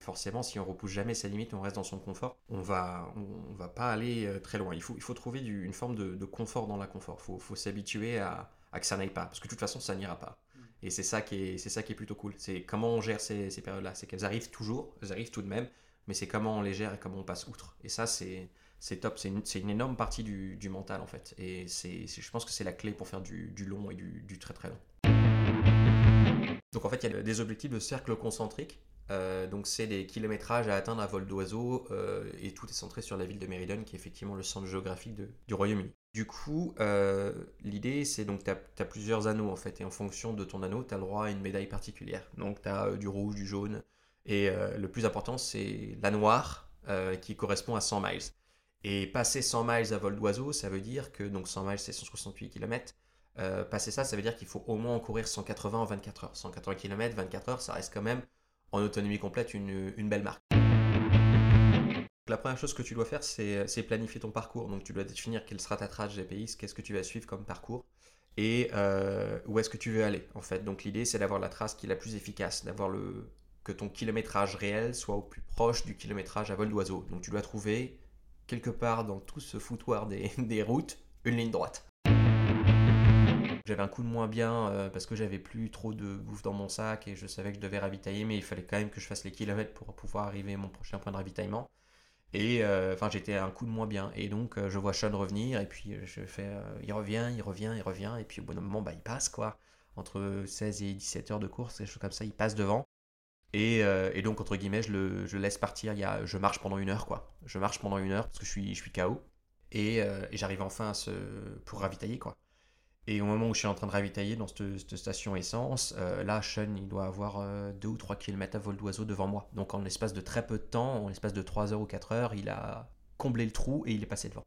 Forcément, si on repousse jamais ses limites, on reste dans son confort, on va, on, va pas aller euh, très loin. Il faut, il faut trouver une forme de, confort dans l'inconfort. Il faut, s'habituer à, que ça n'aille pas, parce que de toute façon, ça n'ira pas. Et c'est ça qui est, ça qui est plutôt cool. C'est comment on gère ces, ces périodes-là. C'est qu'elles arrivent toujours, elles arrivent tout de même, mais c'est comment on les gère et comment on passe outre. Et ça, c'est, c'est top. C'est une, une, énorme partie du, du, mental en fait. Et je pense que c'est la clé pour faire du, du long et du, du, très très long. Donc en fait, il y a des objectifs de cercle concentrique. Euh, donc c'est des kilométrages à atteindre à vol d'oiseau euh, et tout est centré sur la ville de Meriden qui est effectivement le centre géographique du Royaume-Uni. Du coup, euh, l'idée c'est donc tu as, plusieurs anneaux en fait et en fonction de ton anneau, tu as le droit à une médaille particulière. Donc tu as du rouge, du jaune et le plus important c'est la noire qui correspond à 100 miles. Et passer 100 miles à vol d'oiseau, ça veut dire que, donc 100 miles c'est 168 km, euh, passer ça, ça veut dire qu'il faut au moins courir 180 en 24 heures. 180 km, 24 heures, ça reste quand même en autonomie complète une, belle marque. La première chose que tu dois faire, c'est planifier ton parcours. Donc tu dois définir quel sera ta trace GPS, qu'est-ce que tu vas suivre comme parcours et euh, où est-ce que tu veux aller en fait. Donc l'idée c'est d'avoir la trace qui est la plus efficace, d'avoir le que ton kilométrage réel soit au plus proche du kilométrage à vol d'oiseau. Donc tu dois trouver quelque part dans tout ce foutoir des, routes, une ligne droite. J'avais un coup de moins bien euh, parce que j'avais plus trop de bouffe dans mon sac et je savais que je devais ravitailler, mais il fallait quand même que je fasse les kilomètres pour pouvoir arriver à mon prochain point de ravitaillement. Et euh, enfin, j'étais un coup de moins bien. Et donc, euh, je vois Sean revenir, et puis je fais, il revient, il revient, il revient, et puis au bon moment, bah, il passe quoi. Entre 16 et 17 heures de course, quelque chose comme ça, il passe devant. Euh, et, donc, entre guillemets, je le laisse partir. Il y a, je marche pendant une heure, quoi. Je marche pendant une heure parce que je suis, je suis KO. Et, euh, et j'arrive enfin pour ravitailler, quoi. Et au moment où je suis en train de ravitailler dans cette, station essence, euh, là, Sean, il doit avoir 2 ou 3 km à vol d'oiseau devant moi. Donc, en l'espace de très peu de temps, en l'espace de 3 heures ou 4 heures, il a comblé le trou et il est passé devant.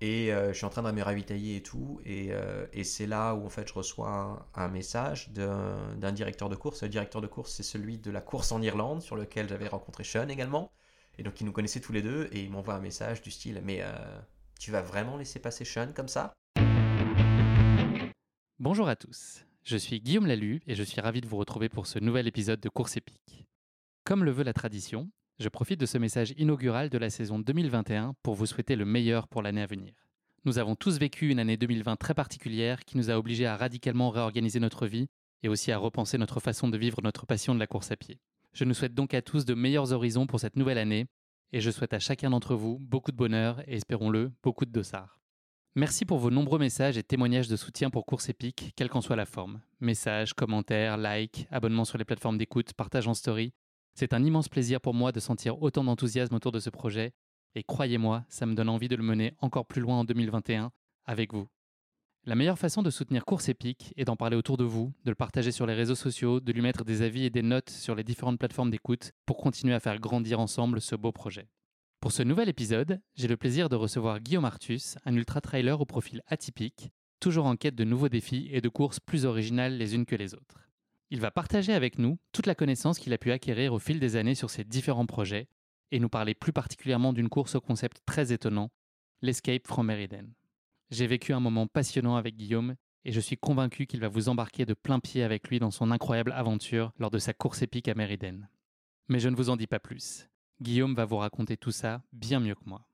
Et euh, je suis en train de me ravitailler et tout. Et, euh, c'est là où en fait je reçois un, message d'un directeur de course. Le directeur de course, c'est celui de la course en Irlande, sur lequel j'avais rencontré Sean également. Et donc il nous connaissait tous les deux. Et il m'envoie un message du style Mais euh, tu vas vraiment laisser passer Sean comme ça? Bonjour à tous. Je suis Guillaume Lalu et je suis ravi de vous retrouver pour ce nouvel épisode de Course épique. Comme le veut la tradition, je profite de ce message inaugural de la saison 2021 pour vous souhaiter le meilleur pour l'année à venir. Nous avons tous vécu une année 2020 très particulière qui nous a obligés à radicalement réorganiser notre vie et aussi à repenser notre façon de vivre notre passion de la course à pied. Je nous souhaite donc à tous de meilleurs horizons pour cette nouvelle année et je souhaite à chacun d'entre vous beaucoup de bonheur et espérons-le, beaucoup de dossards. Merci pour vos nombreux messages et témoignages de soutien pour Course Épique, quelle qu'en soit la forme. Messages, commentaires, likes, abonnements sur les plateformes d'écoute, partage en story. C'est un immense plaisir pour moi de sentir autant d'enthousiasme autour de ce projet, et croyez-moi, ça me donne envie de le mener encore plus loin en 2021 avec vous. La meilleure façon de soutenir Course Épique est d'en parler autour de vous, de le partager sur les réseaux sociaux, de lui mettre des avis et des notes sur les différentes plateformes d'écoute pour continuer à faire grandir ensemble ce beau projet. Pour ce nouvel épisode, j'ai le plaisir de recevoir Guillaume Artus, un ultra-trailer au profil atypique, toujours en quête de nouveaux défis et de courses plus originales les unes que les autres. Il va partager avec nous toute la connaissance qu'il a pu acquérir au fil des années sur ses différents projets et nous parler plus particulièrement d'une course au concept très étonnant, l'Escape from Meriden. J'ai vécu un moment passionnant avec Guillaume et je suis convaincu qu'il va vous embarquer de plein pied avec lui dans son incroyable aventure lors de sa course épique à Meriden. Mais je ne vous en dis pas plus. Guillaume va vous raconter tout ça bien mieux que moi.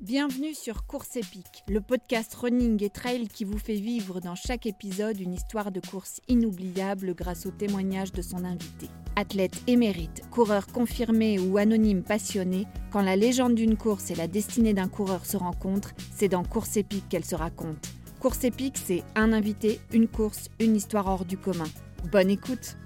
Bienvenue sur Course épique, le podcast running et trail qui vous fait vivre dans chaque épisode une histoire de course inoubliable grâce au témoignage de son invité. Athlète émérite, coureur confirmé ou anonyme passionné, quand la légende d'une course et la destinée d'un coureur se rencontrent, c'est dans Course épique qu'elle se raconte. Course épique, c'est un invité, une course, une histoire hors du commun. Bonne écoute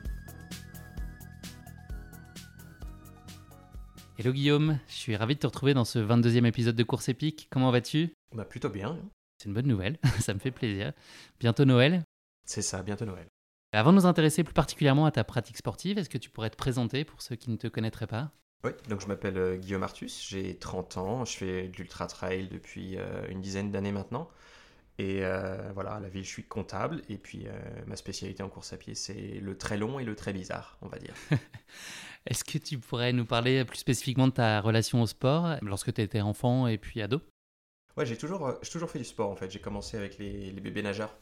Hello Guillaume, je suis ravi de te retrouver dans ce 22e épisode de Course épique. Comment vas-tu? Bah plutôt bien. C'est une bonne nouvelle, ça me fait plaisir. Bientôt Noël C'est ça, bientôt Noël. Avant de nous intéresser plus particulièrement à ta pratique sportive, est-ce que tu pourrais te présenter pour ceux qui ne te connaîtraient pas? Oui, donc je m'appelle euh, Guillaume Artus, j'ai 30 ans, je fais de l'ultra trail depuis euh, une dizaine d'années maintenant. Et euh, voilà, à la ville, je suis comptable. Et puis, euh, ma spécialité en course à pied, c'est le très long et le très bizarre, on va dire. Est-ce que tu pourrais nous parler plus spécifiquement de ta relation au sport lorsque tu étais enfant et puis ado? Ouais, j'ai toujours, euh, toujours fait du sport en fait. J'ai commencé avec les, bébés nageurs.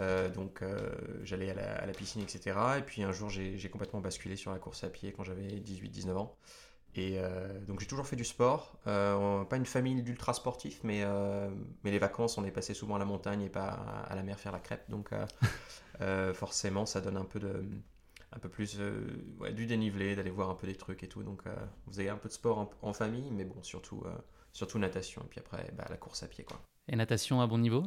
Euh, donc, euh, j'allais à la, piscine, etc. Et puis, un jour, j'ai complètement basculé sur la course à pied quand j'avais 18-19 ans. Et donc j'ai toujours fait du sport, pas une famille d'ultra sportifs, mais, mais les vacances on est passé souvent à la montagne et pas à, la mer faire la crêpe, donc forcément ça donne un peu de, un peu plus euh, ouais, du dénivelé, d'aller voir un peu des trucs et tout. Donc euh, vous avez un peu de sport en, en famille, mais bon surtout, euh, surtout natation et puis après bah, la course à pied quoi. Et natation à bon niveau?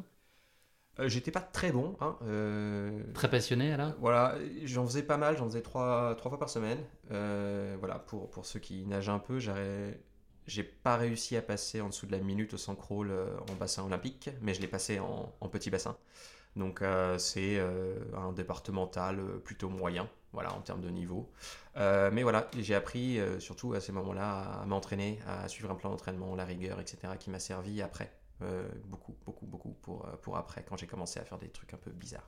Euh, J'étais pas très bon, hein, euh, Très passionné alors? Voilà, j'en faisais pas mal, j'en faisais trois, trois fois par semaine. Euh, voilà, pour, pour ceux qui nagent un peu, j'ai pas réussi à passer en dessous de la minute au sans crawl en bassin olympique, mais je l'ai passé en, en petit bassin. Donc c'est un départemental plutôt moyen, voilà, en termes de niveau. Euh, mais voilà, j'ai appris euh, surtout à ces moments-là à m'entraîner, à suivre un plan d'entraînement, la rigueur, etc., qui m'a servi après. Euh, beaucoup, beaucoup, beaucoup pour, pour après, quand j'ai commencé à faire des trucs un peu bizarres.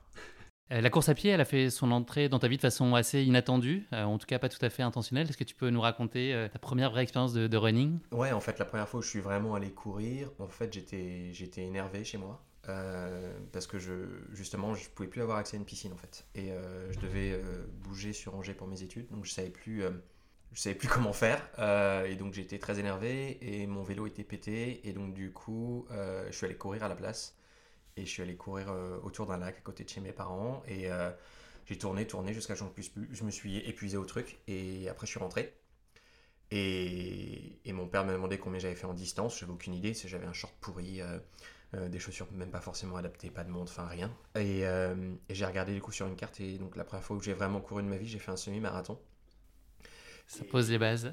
La course à pied, elle a fait son entrée dans ta vie de façon assez inattendue, en tout cas pas tout à fait intentionnelle. Est-ce que tu peux nous raconter ta première vraie expérience de, de running? Ouais, en fait, la première fois où je suis vraiment allé courir, en fait, j'étais, j'étais énervé chez moi. Euh, parce que je, justement, je pouvais plus avoir accès à une piscine en fait. Et euh, je devais euh, bouger sur Angers pour mes études, donc je savais plus, je savais plus comment faire. et donc j'étais très énervé et mon vélo était pété. Et donc du coup, je suis allé courir à la place. Et je suis allé courir autour d'un lac à côté de chez mes parents. Et j'ai tourné, tourné jusqu'à ce que j'en puisse plus. Je me suis épuisé au truc. Et après, je suis rentré. Et, mon père m'a demandé combien j'avais fait en distance. J'avais aucune idée. J'avais un short pourri, euh, des chaussures même pas forcément adaptées, pas de montre, enfin rien. Et, euh, et j'ai regardé du coup sur une carte. Et donc la première fois où j'ai vraiment couru de ma vie, j'ai fait un semi-marathon. Ça pose les bases.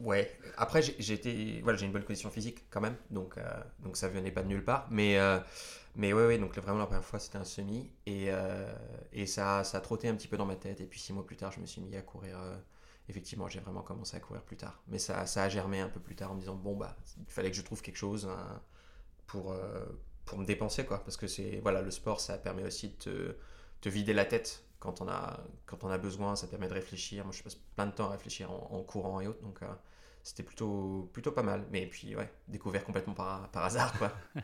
Ouais. Après, j'ai été, voilà, j'ai une bonne condition physique quand même, donc euh, donc ça venait pas de nulle part. Mais euh, mais ouais, ouais, donc vraiment la première fois c'était un semi et euh, et ça ça a trotté un petit peu dans ma tête. Et puis six mois plus tard, je me suis mis à courir. effectivement, j'ai vraiment commencé à courir plus tard. Mais ça ça a germé un peu plus tard en me disant bon bah il fallait que je trouve quelque chose pour euh, pour me dépenser quoi, parce que c'est voilà le sport ça permet aussi de te, vider la tête quand on a quand on a besoin, ça permet de réfléchir. Moi, je passe plein de temps à réfléchir en, en courant et autres, donc euh, c'était plutôt plutôt pas mal. Mais puis ouais, découvert complètement par, par hasard quoi.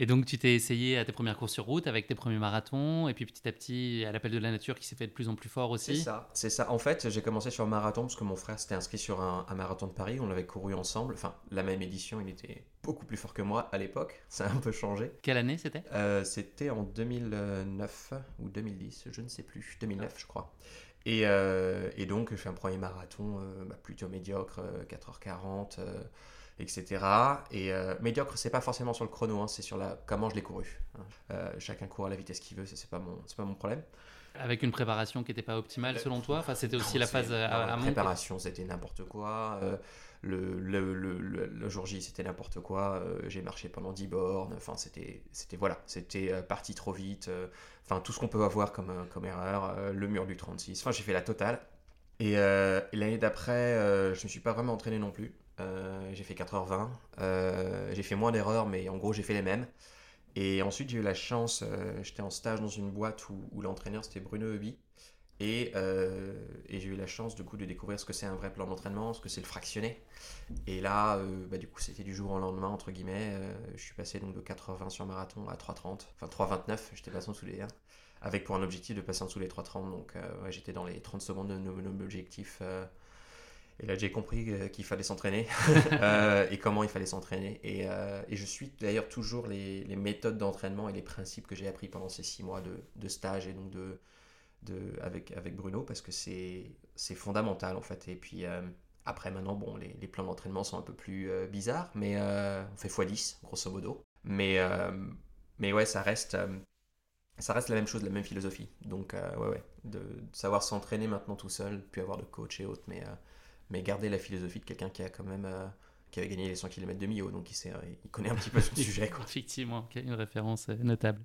Et donc tu t'es essayé à tes premières courses sur route avec tes premiers marathons, et puis petit à petit à l'appel de la nature qui s'est fait de plus en plus fort C'est aussi. ça, c'est ça. En fait, j'ai commencé sur le marathon parce que mon frère s'était inscrit sur un, un marathon de Paris. On l'avait couru ensemble. Enfin, la même édition. Il était beaucoup plus fort que moi à l'époque. Ça a un peu changé. Quelle année c'était? Euh, C'était en 2009 ou 2010, je ne sais plus. 2009, je crois. Et, euh, et donc, je fais un premier marathon euh, bah, plutôt médiocre, euh, 4h40, euh, etc. Et euh, médiocre, c'est pas forcément sur le chrono, hein, c'est sur la, comment je l'ai couru. hein. Euh, chacun court à la vitesse qu'il veut, ça c'est pas mon, c'est pas mon problème. Avec une préparation qui n'était pas optimale selon toi? Enfin, c'était aussi Non, la phase non, à, la à préparation, c'était n'importe quoi. euh, le, le, le, le- jour J, c'était n'importe quoi. euh, j'ai marché pendant 10 bornes. Enfin, c'était, c'était voilà, c'était euh, parti trop vite. euh, Enfin, tout ce qu'on peut avoir comme, euh, comme erreur. euh, le mur du 36. Enfin, j'ai fait la totale. Et, euh, et l'année d'après, euh, je ne me suis pas vraiment entraîné non plus. Euh, j'ai fait 4h20. euh, j'ai fait moins d'erreurs, mais en gros, j'ai fait les mêmes. Et ensuite, j'ai eu la chance, euh, j'étais en stage dans une boîte où, où l'entraîneur c'était Bruno Heuby. Et, euh, et j'ai eu la chance du coup de découvrir ce que c'est un vrai plan d'entraînement, ce que c'est le fractionné. Et là, euh, bah, du coup, c'était du jour au lendemain, entre guillemets. Je suis passé donc de 4h20 sur marathon à 3h30, enfin 3h29, j'étais passé en dessous les 1, avec pour un objectif de passer en dessous les 3h30. Donc ouais, j'étais dans les 30 secondes de objectifs. euh. Et là, j'ai compris euh, qu'il fallait s'entraîner et comment il fallait s'entraîner. Et, et, je suis d'ailleurs toujours les, les méthodes d'entraînement et les principes que j'ai appris pendant ces six mois de, de stage et donc de, de, avec, avec Bruno parce que c'est fondamental en fait. Et puis après, maintenant, bon, les, les plans d'entraînement sont un peu plus bizarres, mais on fait x10 grosso modo. Mais, mais ouais, ça reste ça reste la même chose, la même philosophie. Donc, euh, ouais, ouais, de, savoir s'entraîner maintenant tout seul, puis avoir de coach et autres, mais, euh, mais garder la philosophie de quelqu'un qui a quand même euh, qui avait gagné les 100 km de Millau, donc il, sait, il connaît un petit peu son sujet. Quoi. Effectivement, une référence notable.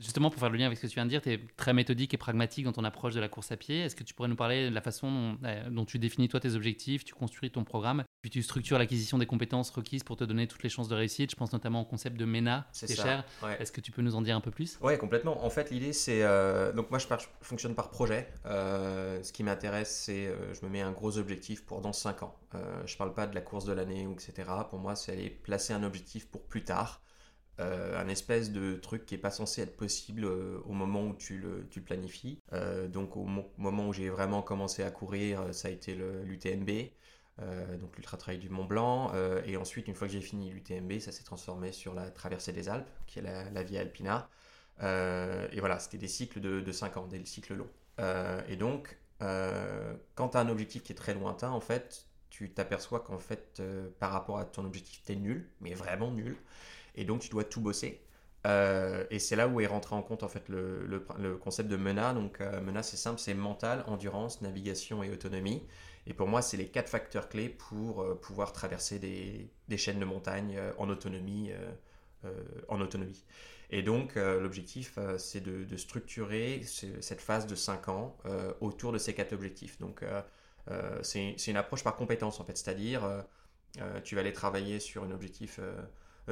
Justement, pour faire le lien avec ce que tu viens de dire, tu es très méthodique et pragmatique dans ton approche de la course à pied. Est-ce que tu pourrais nous parler de la façon dont, tu définis toi tes objectifs, tu construis ton programme, puis tu structures l'acquisition des compétences requises pour te donner toutes les chances de réussite? Je pense notamment au concept de MENA, c'est cher. Est-ce que tu peux nous en dire un peu plus? Oui, complètement. En fait, l'idée, c'est. Euh, donc, moi, je, fonctionne par projet. Euh, ce qui m'intéresse, c'est. Euh, je me mets un gros objectif pour dans 5 ans. je ne parle pas de la course de l'année, etc. Pour moi, c'est aller placer un objectif pour plus tard. Euh, un espèce de truc qui n'est pas censé être possible euh, au moment où tu le, tu planifies. Euh, donc au moment où j'ai vraiment commencé à courir, ça a été l'UTMB, donc l'Ultra Trail du Mont Blanc. et ensuite, une fois que j'ai fini l'UTMB, ça s'est transformé sur la traversée des Alpes, qui est la, Via Alpina. et voilà, c'était des cycles de, de 5 ans, des cycles longs. et donc, quand tu as un objectif qui est très lointain, en fait, tu t'aperçois qu'en fait, par rapport à ton objectif, tu es nul, mais vraiment nul et donc tu dois tout bosser. Euh, et c'est là où est rentré en compte en fait le, le, concept de MENA. Donc euh, MENA c'est simple, c'est mental, endurance, navigation et autonomie. Et pour moi c'est les quatre facteurs clés pour euh, pouvoir traverser des, des, chaînes de montagne en autonomie. en autonomie. Et donc l'objectif c'est de, structurer cette phase de 5 ans autour de ces quatre objectifs. Donc c'est une approche par compétence en fait, c'est-à-dire tu vas aller travailler sur un objectif euh,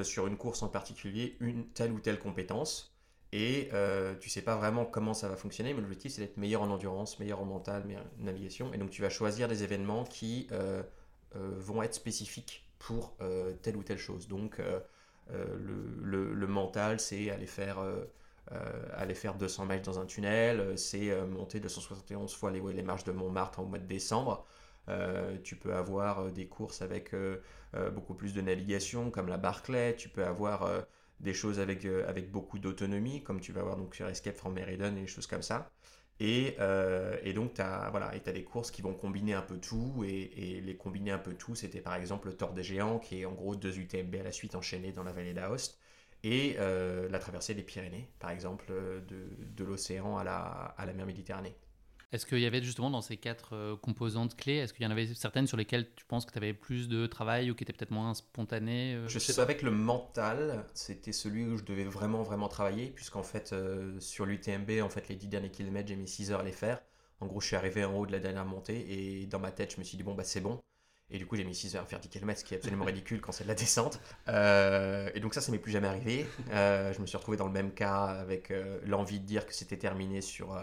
sur une course en particulier une telle ou telle compétence et euh, tu sais pas vraiment comment ça va fonctionner, mais l'objectif c'est d'être meilleur en endurance, meilleur en mental, meilleur en navigation. Et donc tu vas choisir des événements qui euh, euh, vont être spécifiques pour telle ou telle chose. Donc le, le, mental c'est aller faire, aller faire 200 mètres dans un tunnel, c'est monter 271 fois les, les marches de Montmartre au mois de décembre. Euh, tu peux avoir euh, des courses avec euh, beaucoup plus de navigation, comme la Barclay. Tu peux avoir des choses avec, avec beaucoup d'autonomie, comme tu vas avoir donc sur Escape from Meriden et des choses comme ça. Et, et donc, tu as, voilà, des courses qui vont combiner un peu tout. Et, les combiner un peu tout, c'était par exemple le Tour des Géants, qui est en gros deux UTMB à la suite enchaînés dans la vallée d'Aoste. Et la traversée des Pyrénées, par exemple, de, de l'océan à la, à la mer Méditerranée. Est-ce qu'il y avait justement dans ces quatre euh, composantes clés, est-ce qu'il y en avait certaines sur lesquelles tu penses que tu avais plus de travail ou qui étaient peut-être moins spontanées euh, Je sais pas, avec le mental, c'était celui où je devais vraiment vraiment travailler, puisqu'en fait euh, sur l'UTMB, en fait les 10 derniers kilomètres, j'ai mis 6 heures à les faire. En gros, je suis arrivé en haut de la dernière montée et dans ma tête, je me suis dit bon bah c'est bon. Et du coup, j'ai mis 6 heures à faire 10 km, ce qui est absolument ridicule quand c'est de la descente. et donc ça, ça m'est plus jamais arrivé. je me suis retrouvé dans le même cas avec l'envie de dire que c'était terminé sur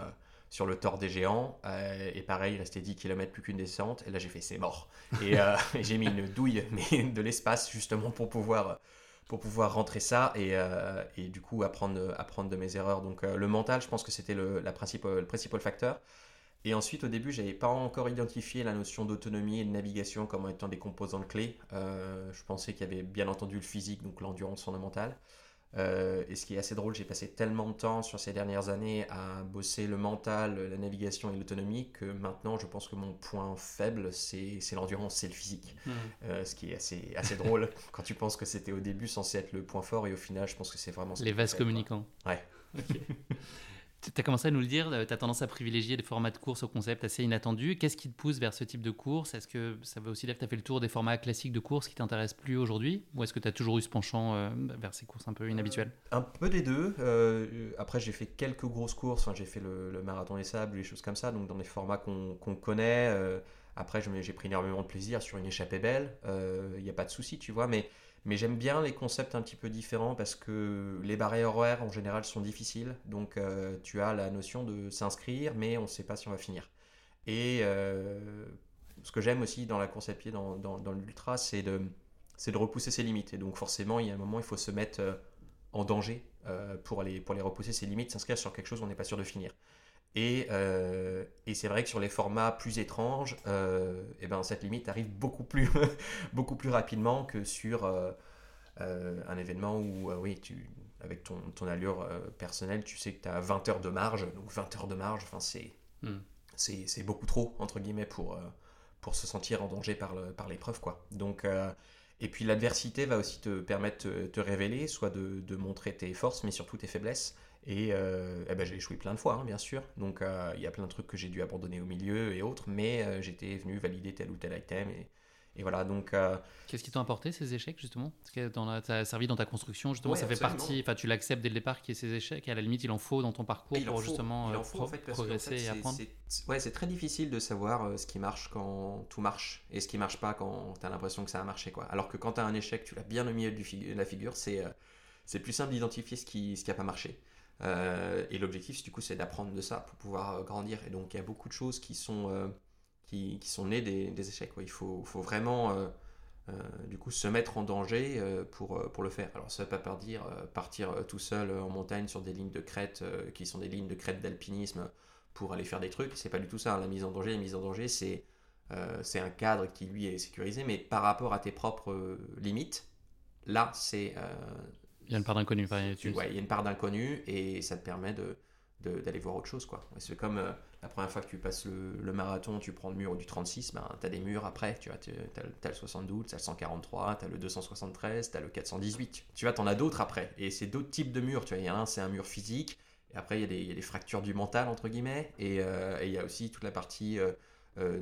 sur le tort des géants. Euh, et pareil, il restait 10 km plus qu'une descente. Et là, j'ai fait c'est mort. Et euh, j'ai mis une douille, mais de l'espace justement pour pouvoir, pour pouvoir rentrer ça et, euh, et du coup apprendre, apprendre de mes erreurs. Donc le mental, je pense que c'était le, la principal, le principal facteur. Et ensuite, au début, j'avais pas encore identifié la notion d'autonomie et de navigation comme étant des composantes clés. je pensais qu'il y avait bien entendu le physique, donc l'endurance fondamentale. Euh, et ce qui est assez drôle, j'ai passé tellement de temps sur ces dernières années à bosser le mental, la navigation et l'autonomie que maintenant je pense que mon point faible c'est l'endurance, c'est le physique. Mmh. Euh, ce qui est assez, assez drôle quand tu penses que c'était au début censé être le point fort et au final je pense que c'est vraiment... Les vases communicants. Ouais. Tu as commencé à nous le dire, tu as tendance à privilégier des formats de course au concept assez inattendus. Qu'est-ce qui te pousse vers ce type de course? Est-ce que ça veut aussi dire que tu as fait le tour des formats classiques de course qui t'intéressent plus aujourd'hui? Ou est-ce que tu as toujours eu ce penchant euh, vers ces courses un peu inhabituelles? Un peu des deux. Euh, après, j'ai fait quelques grosses courses. j'ai fait le, marathon des sables, des choses comme ça, donc dans des formats qu'on connaît. Euh, après, j'ai pris énormément de plaisir sur une échappée belle. Il n'y a pas de souci, tu vois. Mais mais j'aime bien les concepts un petit peu différents parce que les barrières horaires en général sont difficiles. Donc euh, tu as la notion de s'inscrire, mais on ne sait pas si on va finir. Et euh, ce que j'aime aussi dans la course à pied, dans, l'ultra, c'est de, repousser ses limites. Et donc forcément, il y a un moment, il faut se mettre euh, en danger pour, aller, pour les repousser ses limites, s'inscrire sur quelque chose où on n'est pas sûr de finir. Et, euh, et c'est vrai que sur les formats plus étranges, euh, eh ben, cette limite arrive beaucoup plus, beaucoup plus rapidement que sur euh, euh, un événement où, oui, tu, avec ton, ton allure personnelle, tu sais que tu as 20 heures de marge. Donc 20 heures de marge, enfin, c'est c'est c'est beaucoup trop, entre guillemets, pour, pour se sentir en danger par le- par l'épreuve. quoi. Donc, et puis l'adversité va aussi te permettre de te révéler, soit de, de montrer tes forces, mais surtout tes faiblesses. Et, euh, eh ben, j'ai échoué plein de fois, hein, bien sûr. Donc euh, il y a plein de trucs que j'ai dû abandonner au milieu et autres, mais euh, j'étais venu valider tel ou tel item. Et, et voilà, donc Qu'est-ce qui t'ont apporté ces échecs justement? Parce que dans la- ça a servi dans ta construction justement, Ouais, ça fait partie, enfin tu l'acceptes dès le départ qu'il y ait ces échecs et à la limite il en faut dans ton parcours pour faut, justement il en faut, pro- en fait, parce que, en progresser fait, et apprendre. c'est- Ouais, c'est très difficile de savoir ce qui marche quand tout marche et ce qui marche pas quand tu as l'impression que ça a marché. Quoi. Alors que quand tu as un échec, tu l'as bien au milieu de la figure, c'est c'est plus simple d'identifier ce qui ce qui a pas marché. Euh, et l'objectif, du coup, c'est d'apprendre de ça pour pouvoir euh, grandir. Et donc, il y a beaucoup de choses qui sont, euh, qui, sont nées des, échecs. Il faut, vraiment du coup se mettre en danger pour, pour le faire. Alors ça ne veut pas dire partir tout seul en montagne sur des lignes de crête qui sont des lignes de crête d'alpinisme pour aller faire des trucs. C'est pas du tout ça. hein. La mise en danger, la mise en danger, c'est c'est un cadre qui lui est sécurisé, mais par rapport à tes propres limites, là c'est Il y a une part d'inconnu. enfin, tu- Ouais, il y a une part d'inconnu et ça te permet de d'aller voir autre chose quoi. C'est comme euh, la première fois que tu passes le, marathon, tu prends le mur du 36, ben, tu as des murs après, tu vois, tu as, le 72, tu as le 143, tu as le 273, tu as le 418. Tu vois, tu en as d'autres après et c'est d'autres types de murs, tu vois, il y a un c'est un mur physique et après il y, a des- fractures du mental entre guillemets et euh, et il y a aussi toute la partie euh,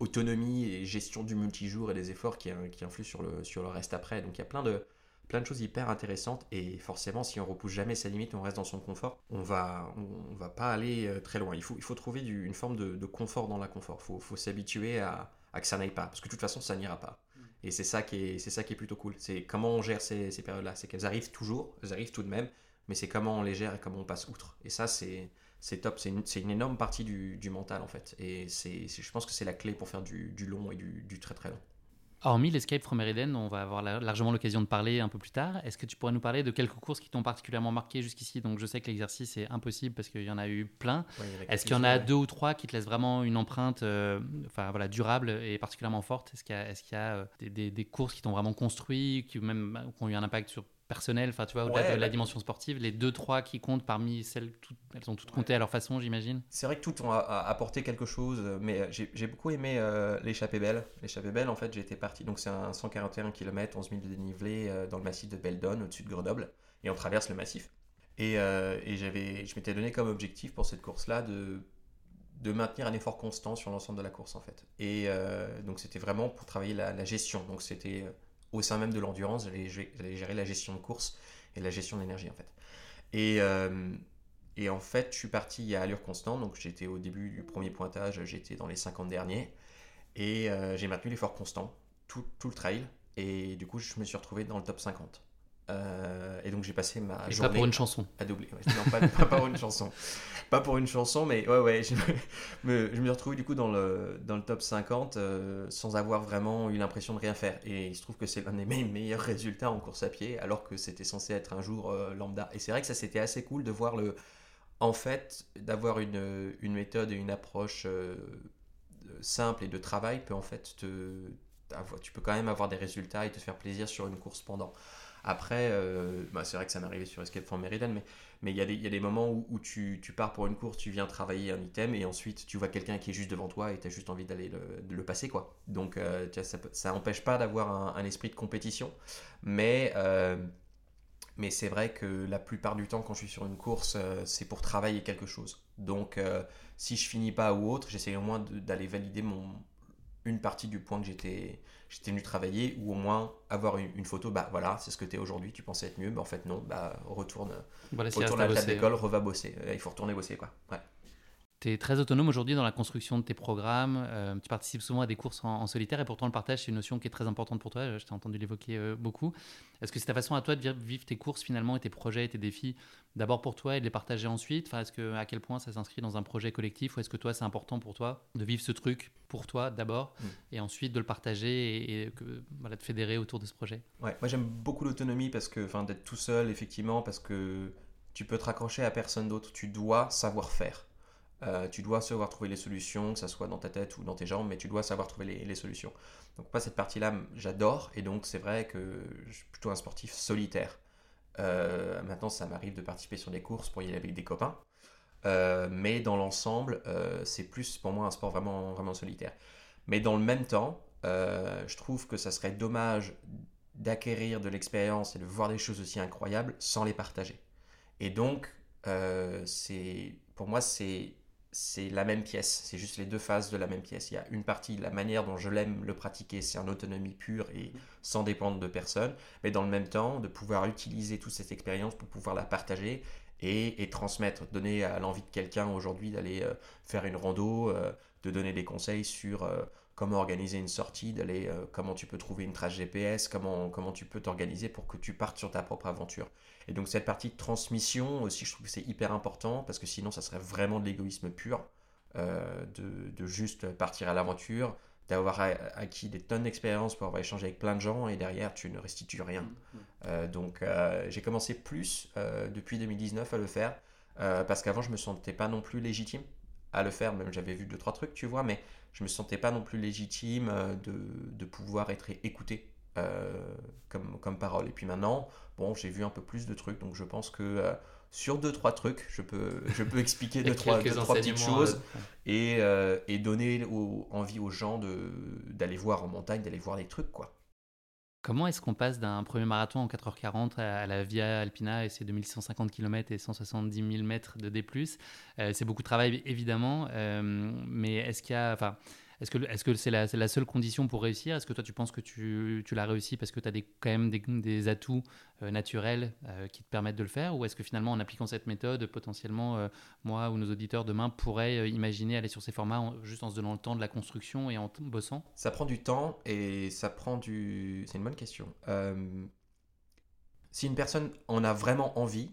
autonomie et gestion du multijour et des efforts qui, qui influent sur le, sur le reste après. Donc il y a plein de, plein de choses hyper intéressantes et forcément si on repousse jamais sa limite on reste dans son confort on va on, va pas aller euh, très loin. Il faut, il faut trouver du- une forme de, de confort dans l'inconfort il faut, faut s'habituer à, à que ça n'aille pas parce que de toute façon ça n'ira pas. Et c'est ça qui est c'est ça qui est plutôt cool. C'est comment on gère ces, ces périodes là c'est qu'elles arrivent toujours elles arrivent tout de même mais c'est comment on les gère et comment on passe outre. Et ça c'est c'est top, c'est une, une énorme partie du, du mental en fait. Et c'est- je pense que c'est la clé pour faire du, du long et du, du très très long. Hormis l'Escape from Meriden, on va avoir la- largement l'occasion de parler un peu plus tard, est-ce que tu pourrais nous parler de quelques courses qui t'ont particulièrement marqué jusqu'ici? Donc je sais que l'exercice est impossible parce qu'il y en a eu plein. Ouais, Est-ce qu'il y en a deux ou trois qui te laissent vraiment une empreinte euh, enfin, voilà, durable et particulièrement forte? Est-ce qu'il y a, y euh, des, des- des courses qui t'ont vraiment construit, qui, même, qui ont eu un impact sur personnel, enfin tu vois, au-delà Ouais, de la bah- dimension sportive, les deux, trois qui comptent parmi celles, toutes, elles ont toutes compté à leur façon, j'imagine C'est vrai que toutes ont a- a- apporté quelque chose, euh, mais euh, j'ai beaucoup aimé euh, l'échappée belle. L'échappée belle, en fait, j'étais parti, donc c'est un 141 km, 11 000 de dénivelé euh, dans le massif de Beldon, au-dessus de Grenoble, et on traverse le massif. Et, euh, et j'avais, je m'étais donné comme objectif pour cette course-là de, de maintenir un effort constant sur l'ensemble de la course, en fait. Et donc c'était vraiment pour travailler la, la gestion. Donc c'était au sein même de l'endurance, j'allais gé- j'allais gérer la gestion de course et la gestion de l'énergie, en fait. Et, euh, et en fait, je suis parti à allure constante, donc j'étais au début du premier pointage, j'étais dans les 50 derniers, et euh, j'ai maintenu l'effort constant, tout, tout le trail, et du coup, je me suis retrouvé dans le top 50. Euh, et donc, j'ai passé ma Et pas journée pour une chanson. à doubler. Ouais, non, pas, pas pour une chanson. Pas pour une chanson, mais ouais, ouais, je me, je me suis retrouvé du coup dans le, dans le top 50 euh, sans avoir vraiment eu l'impression de rien faire. Et il se trouve que c'est l'un des mes meilleurs résultats en course à pied, alors que c'était censé être un jour euh, lambda. Et c'est vrai que ça, c'était assez cool de voir le. En fait, d'avoir une, une méthode et une approche simple et de travail peut en fait te. Tu peux quand même avoir des résultats et te faire plaisir sur une course pendant. Après, euh, bah, c'est vrai que ça m'est arrivé sur Escape from Meriden, mais il y, a des- moments où, tu, pars pour une course, tu viens travailler un item et ensuite tu vois quelqu'un qui est juste devant toi et tu as juste envie d'aller le, passer. quoi. Donc euh, ça, ça n'empêche pas d'avoir un, esprit de compétition, mais, euh, mais c'est vrai que la plupart du temps quand je suis sur une course, c'est pour travailler quelque chose. Donc si je finis pas ou autre, j'essaie au moins d'aller valider mon, une partie du point que j'étais j'étais venu travailler ou au moins avoir une, une photo bah voilà c'est ce que tu es aujourd'hui tu pensais être mieux mais en fait non bah retourne Voilà, s'il retourne à la table bosser. d'école reva bosser Euh, il faut retourner bosser quoi ouais. Tu es très autonome aujourd'hui dans la construction de tes programmes. euh, tu participes souvent à des courses en, en solitaire et pourtant le partage, c'est une notion qui est très importante pour toi. Je t'ai entendu l'évoquer euh, beaucoup. Est-ce que c'est ta façon à toi de vivre, vivre tes courses finalement et tes projets et tes défis d'abord pour toi et de les partager ensuite? Enfin, Est-ce que à quel point ça s'inscrit dans un projet collectif ou est-ce que toi c'est important pour toi de vivre ce truc pour toi d'abord Mm. et ensuite de le partager et, et que, voilà, de fédérer autour de ce projet? Ouais, moi j'aime beaucoup l'autonomie parce que d'être tout seul effectivement parce que tu peux te raccrocher à personne d'autre tu dois savoir faire tu dois savoir trouver les solutions, que ce soit dans ta tête ou dans tes jambes, mais tu dois savoir trouver les, solutions. Donc pas cette partie-là, j'adore, et donc c'est vrai que je suis plutôt un sportif solitaire. maintenant, ça m'arrive de participer sur des courses pour y aller avec des copains. mais dans l'ensemble, c'est plus pour moi un sport vraiment, vraiment solitaire. Mais dans le même temps, je trouve que ça serait dommage d'acquérir de l'expérience et de voir des choses aussi incroyables sans les partager. Et donc, euh, pour moi, c'est c'est la même pièce, c'est juste les deux faces de la même pièce. Il y a une partie, la manière dont je l'aime le pratiquer, c'est en autonomie pure et sans dépendre de personne, mais dans le même temps, de pouvoir utiliser toute cette expérience pour pouvoir la partager et, et transmettre, donner à l'envie de quelqu'un aujourd'hui d'aller euh, faire une rando, euh, de donner des conseils sur comment organiser une sortie, d'aller, euh, comment tu peux trouver une trace GPS, comment, comment tu peux t'organiser pour que tu partes sur ta propre aventure. Et donc cette partie de transmission aussi, je trouve que c'est hyper important parce que sinon ça serait vraiment de l'égoïsme pur euh, de, de, juste partir à l'aventure, d'avoir acquis des tonnes d'expérience pour avoir échangé avec plein de gens et derrière tu ne restitues rien. Mm, mm. Euh, donc j'ai commencé plus depuis 2019 à le faire parce qu'avant je me sentais pas non plus légitime à le faire, même j'avais vu deux trois trucs, tu vois, mais je me sentais pas non plus légitime euh, de, de pouvoir être écouté euh, comme, comme parole. Et puis maintenant, bon, j'ai vu un peu plus de trucs, donc je pense que euh, sur deux trois trucs, je peux, je peux expliquer deux, trois, deux, trois petites choses et, et donner envie aux gens d'aller voir en montagne, d'aller voir les trucs, quoi. Comment est-ce qu'on passe d'un premier marathon en 4h40 à la Via Alpina et ses 2650 km et 170 000 mètres de D+. c'est beaucoup de travail évidemment, mais est-ce qu'il y a, est-ce que c'est la, seule condition pour réussir? Est-ce que toi tu penses que tu, l'as réussi parce que tu as des, quand même des, des atouts euh, naturels euh, qui te permettent de le faire? Ou est-ce que finalement en appliquant cette méthode, potentiellement euh, moi ou nos auditeurs demain pourraient imaginer aller sur ces formats juste en se donnant le temps de la construction et en bossant? Ça prend du temps et ça prend du... C'est une bonne question. si une personne en a vraiment envie,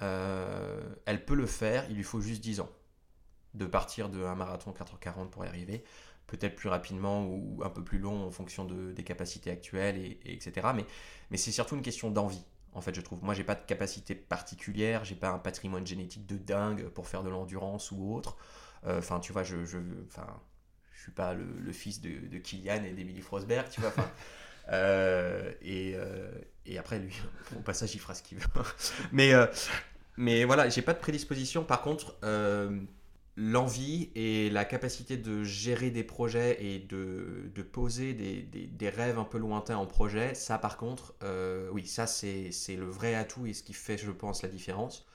elle peut le faire, il lui faut juste 10 ans de partir de un marathon 4h40 pour y arriver, peut-être plus rapidement ou un peu plus long en fonction de, des capacités actuelles, et, etc. Mais, mais c'est surtout une question d'envie. En fait, je trouve. Moi, j'ai pas de capacité particulière, j'ai pas un patrimoine génétique de dingue pour faire de l'endurance ou autre. Euh, enfin, tu vois, je, je, enfin, je suis pas le, fils de, de Kylian et d'Emily Frosberg, tu vois. Euh, et, euh, et, après, lui, au passage, il fera ce qu'il veut. mais, mais voilà, j'ai pas de prédisposition. Par contre, l'envie et la capacité de gérer des projets et de, de poser des, des, rêves un peu lointains en projet, ça par contre, euh, oui, ça c'est le vrai atout et ce qui fait, je pense, la différence.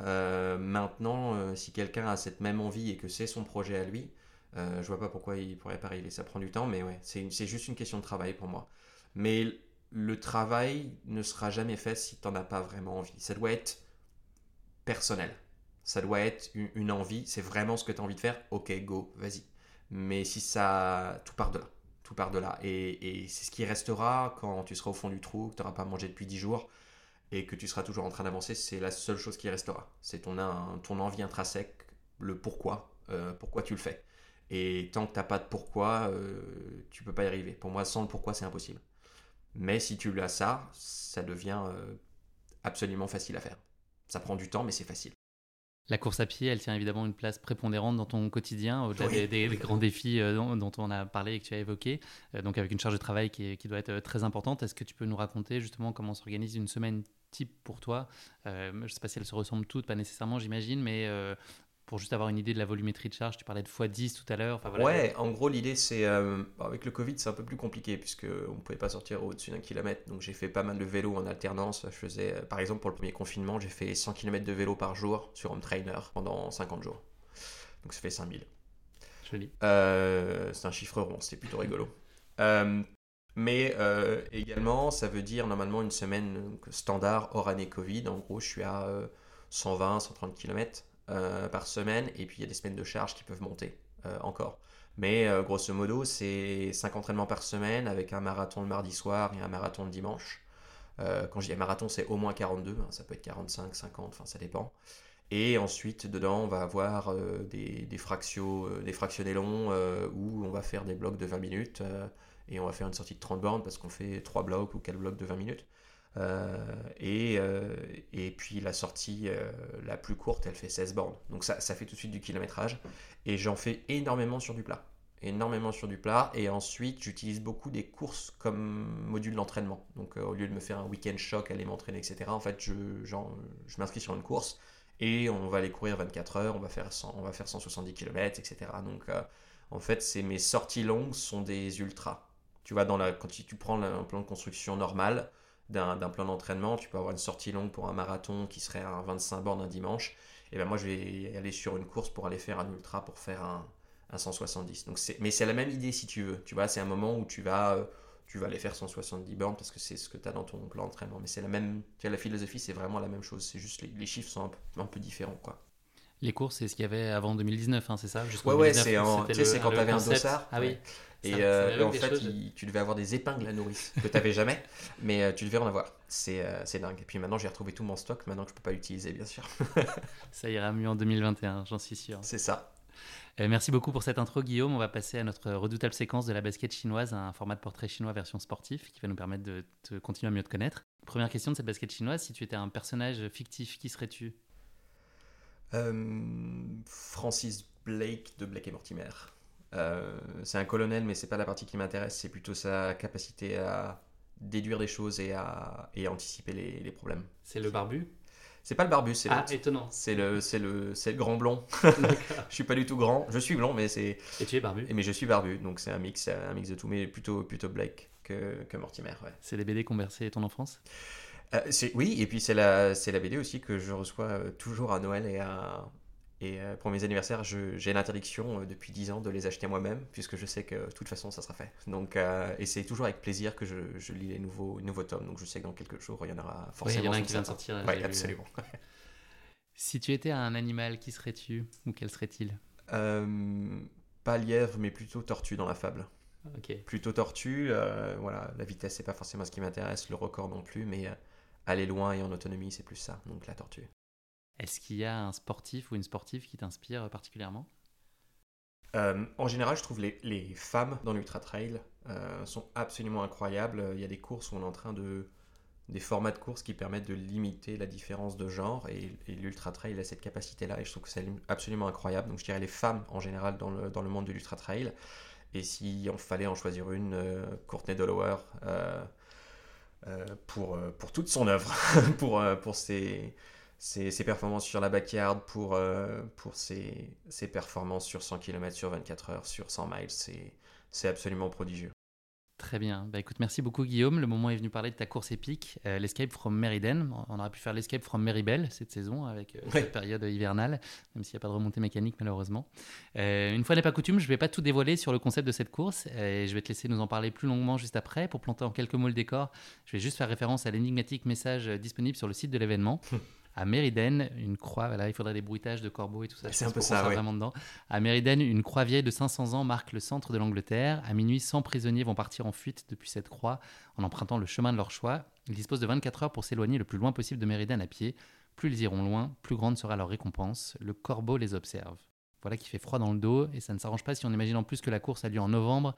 Euh, maintenant, euh, si quelqu'un a cette même envie et que c'est son projet à lui, je vois pas pourquoi il pourrait pas arriver. Ça prend du temps, mais ouais, c'est juste une question de travail pour moi. Mais le travail ne sera jamais fait si tu n'en as pas vraiment envie. Ça doit être personnel ça doit être une, envie, c'est vraiment ce que tu as envie de faire, ok, go, vas-y. Mais si ça, tout part de là, tout part de là. Et, c'est ce qui restera quand tu seras au fond du trou, que tu n'auras pas mangé depuis 10 jours et que tu seras toujours en train d'avancer, c'est la seule chose qui restera. C'est ton, envie intrinsèque, le pourquoi, euh, pourquoi tu le fais. Et tant que tu n'as pas de pourquoi, euh, tu peux pas y arriver. Pour moi, sans le pourquoi, c'est impossible. Mais si tu as ça, ça devient euh, absolument facile à faire. Ça prend du temps, mais c'est facile. La course à pied, elle tient évidemment une place prépondérante dans ton quotidien, au-delà des, grands défis euh, dont, on a parlé et que tu as évoqué, euh, donc avec une charge de travail qui, doit être euh, très importante. Est-ce que tu peux nous raconter justement comment s'organise une semaine type pour toi? Je ne sais pas si elles se ressemblent toutes, pas nécessairement j'imagine, mais pour juste avoir une idée de la volumétrie de charge, tu parlais de x10 tout à l'heure. Ouais, en gros, l'idée, c'est. Euh, avec le Covid, c'est un peu plus compliqué, puisqu'on ne pouvait pas sortir au-dessus d'un kilomètre. Donc, j'ai fait pas mal de vélo en alternance. Je faisais, euh, par exemple, pour le premier confinement, j'ai fait 100 km de vélo par jour sur Home Trainer pendant 50 jours. Donc, ça fait 5000. Joli. Euh, c'est un chiffre rond, c'était plutôt rigolo. mais également, ça veut dire normalement une semaine standard hors année Covid. En gros, je suis à 120, 130 km. Euh, par semaine, et puis il y a des semaines de charge qui peuvent monter euh, encore. Mais euh, grosso modo, c'est 5 entraînements par semaine avec un marathon le mardi soir et un marathon le dimanche. quand je dis marathon, c'est au moins 42, hein, ça peut être 45, 50, enfin ça dépend. Et ensuite, dedans, on va avoir des, des, longs où on va faire des blocs de 20 minutes et on va faire une sortie de 30 bornes parce qu'on fait 3 blocs ou 4 blocs de 20 minutes. Et, et puis la sortie la plus courte, elle fait 16 bornes. Donc ça, ça fait tout de suite du kilométrage. Et j'en fais énormément sur du plat énormément sur du plat et ensuite j'utilise beaucoup des courses comme module d'entraînement. Donc au lieu de me faire un week-end choc, aller m'entraîner, etc., en fait je, m'inscris sur une course et on va aller courir 24 heures, on va faire, on va faire 170 km, etc. Donc euh, en fait, c'est mes sorties longues sont des ultras. Tu vois, dans la, quand tu, prends un plan de construction normal d'un plan d'entraînement, tu peux avoir une sortie longue pour un marathon qui serait à 25 bornes un dimanche. Et ben moi, je vais aller sur une course pour aller faire un ultra pour faire un, un 170. Donc mais c'est la même idée si tu veux. Tu vois, c'est un moment où tu vas euh, tu vas aller faire 170 bornes parce que c'est ce que tu as dans ton plan d'entraînement. Mais c'est la même, tu la philosophie, c'est vraiment la même chose. C'est juste les, les, chiffres sont un peu, différents, quoi. Les courses, c'est ce qu'il y avait avant 2019, hein, c'est ça? Ouais, ouais, c'est quand tu avais un dossard? Ah oui. Et, euh, en fait, tu devais avoir des épingles à nourrice que tu n'avais jamais, mais euh, tu devais en avoir. Euh, c'est dingue. Et puis maintenant, j'ai retrouvé tout mon stock, maintenant que je ne peux pas l'utiliser, bien sûr. ça ira mieux en 2021, j'en suis sûr. C'est ça. Euh, merci beaucoup pour cette intro, Guillaume. On va passer à notre redoutable séquence de la basket chinoise, un format de portrait chinois version sportif qui va nous permettre de, continuer à mieux te connaître. Première question de cette basket chinoise si tu étais un personnage fictif, qui serais-tu? Euh, Francis Blake de Blake et Mortimer. Euh, c'est un colonel, mais c'est pas la partie qui m'intéresse, c'est plutôt sa capacité à déduire des choses et à, anticiper les, les problèmes. C'est le barbu? C'est pas le barbu, c'est ah, étonnant. C'est le, c'est le, c'est le grand blond. je suis pas du tout grand. Je suis blond, mais c'est. Et tu es barbu? Mais je suis barbu, donc c'est un mix, un mix de tout, mais plutôt, plutôt Blake que, que Mortimer. Ouais. C'est les BD qu'on bercé ton enfance? Euh, c'est, oui, et puis c'est la, c'est la BD aussi que je reçois euh, toujours à Noël et à, et euh, pour mes anniversaires, j'ai l'interdiction euh, depuis 10 ans de les acheter moi-même, puisque je sais que de toute façon, ça sera fait. Donc, euh, et c'est toujours avec plaisir que je, lis les nouveaux, nouveaux tomes. Donc, je sais que dans quelques jours, il y en aura forcément. il y en a un qui vient de sortir. Oui, absolument. si tu étais un animal, qui serais-tu Ou quel serait-il? Pas lièvre, mais plutôt tortue dans la fable. Plutôt tortue. voilà, la vitesse, c'est pas forcément ce qui m'intéresse, le record non plus, mais aller loin et en autonomie, c'est plus ça. Donc, la tortue. Est-ce qu'il y a un sportif ou une sportive qui t'inspire particulièrement? Euh, en général, je trouve les, les femmes dans l'ultra trail euh, sont absolument incroyables. Il y a des courses où on est en train de des formats de courses qui permettent de limiter la différence de genre et, l'ultra trail a cette capacité là et je trouve que c'est absolument incroyable. Donc je dirais les femmes en général dans le, dans le monde de l'ultra trail. Et si fallait en choisir une, euh, Courtney Dollower pour, pour toute son œuvre, pour, pour ses ses, performances sur la backyard, pour, euh, pour ses, ses, performances sur 100 km, sur 24 heures, sur 100 miles. C'est absolument prodigieux. Très bien. Bah, écoute, merci beaucoup Guillaume. Le moment est venu parler de ta course épique, euh, l'Escape from Meriden. On aurait pu faire l'Escape from Meribel cette saison avec euh, cette période hivernale, même s'il n'y a pas de remontée mécanique malheureusement. une fois n'est pas coutume, je ne vais pas tout dévoiler sur le concept de cette course et je vais te laisser nous en parler plus longuement juste après. Pour planter en quelques mots le décor, je vais juste faire référence à l'énigmatique message disponible sur le site de l'événement. À Mériden, une croix, voilà, il faudrait des bruitages de corbeaux et tout ça. C'est un peu ça, vraiment dedans. À Mériden, une croix vieille de 500 ans marque le centre de l'Angleterre. À minuit, 100 prisonniers vont partir en fuite depuis cette croix en empruntant le chemin de leur choix. Ils disposent de 24 heures pour s'éloigner le plus loin possible de Mériden à pied. Plus ils iront loin, plus grande sera leur récompense. Le corbeau les observe. Voilà qui fait froid dans le dos et ça ne s'arrange pas si on imagine en plus que la course a lieu en novembre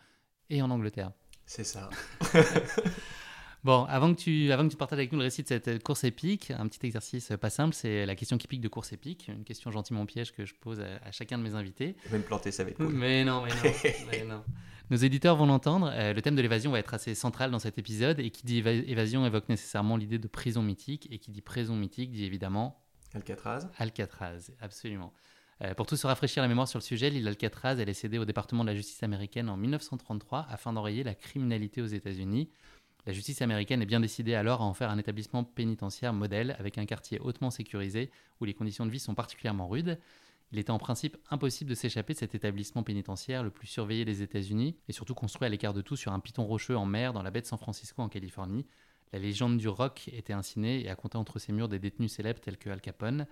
et en Angleterre. C'est ça. Bon, avant que, tu, avant que tu partages avec nous le récit de cette course épique, un petit exercice pas simple, c'est la question qui pique de course épique, une question gentiment piège que je pose à, chacun de mes invités. Même planter, ça va être cool. Mais non, mais non. mais non. Nos éditeurs vont l'entendre, euh, le thème de l'évasion va être assez central dans cet épisode, et qui dit évasion évoque nécessairement l'idée de prison mythique, et qui dit prison mythique dit évidemment... Alcatraz Alcatraz, absolument. Euh, pour tout se rafraîchir la mémoire sur le sujet, l'île d'Alcatraz, elle est cédée au département de la justice américaine en 1933 afin d'enrayer la criminalité aux États-Unis. La justice américaine est bien décidée alors à en faire un établissement pénitentiaire modèle avec un quartier hautement sécurisé où les conditions de vie sont particulièrement rudes. Il était en principe impossible de s'échapper de cet établissement pénitentiaire le plus surveillé des États-Unis et surtout construit à l'écart de tout sur un piton rocheux en mer dans la baie de San Francisco en Californie. La légende du rock était ainsi née et a compté entre ses murs des détenus célèbres tels que Al Capone.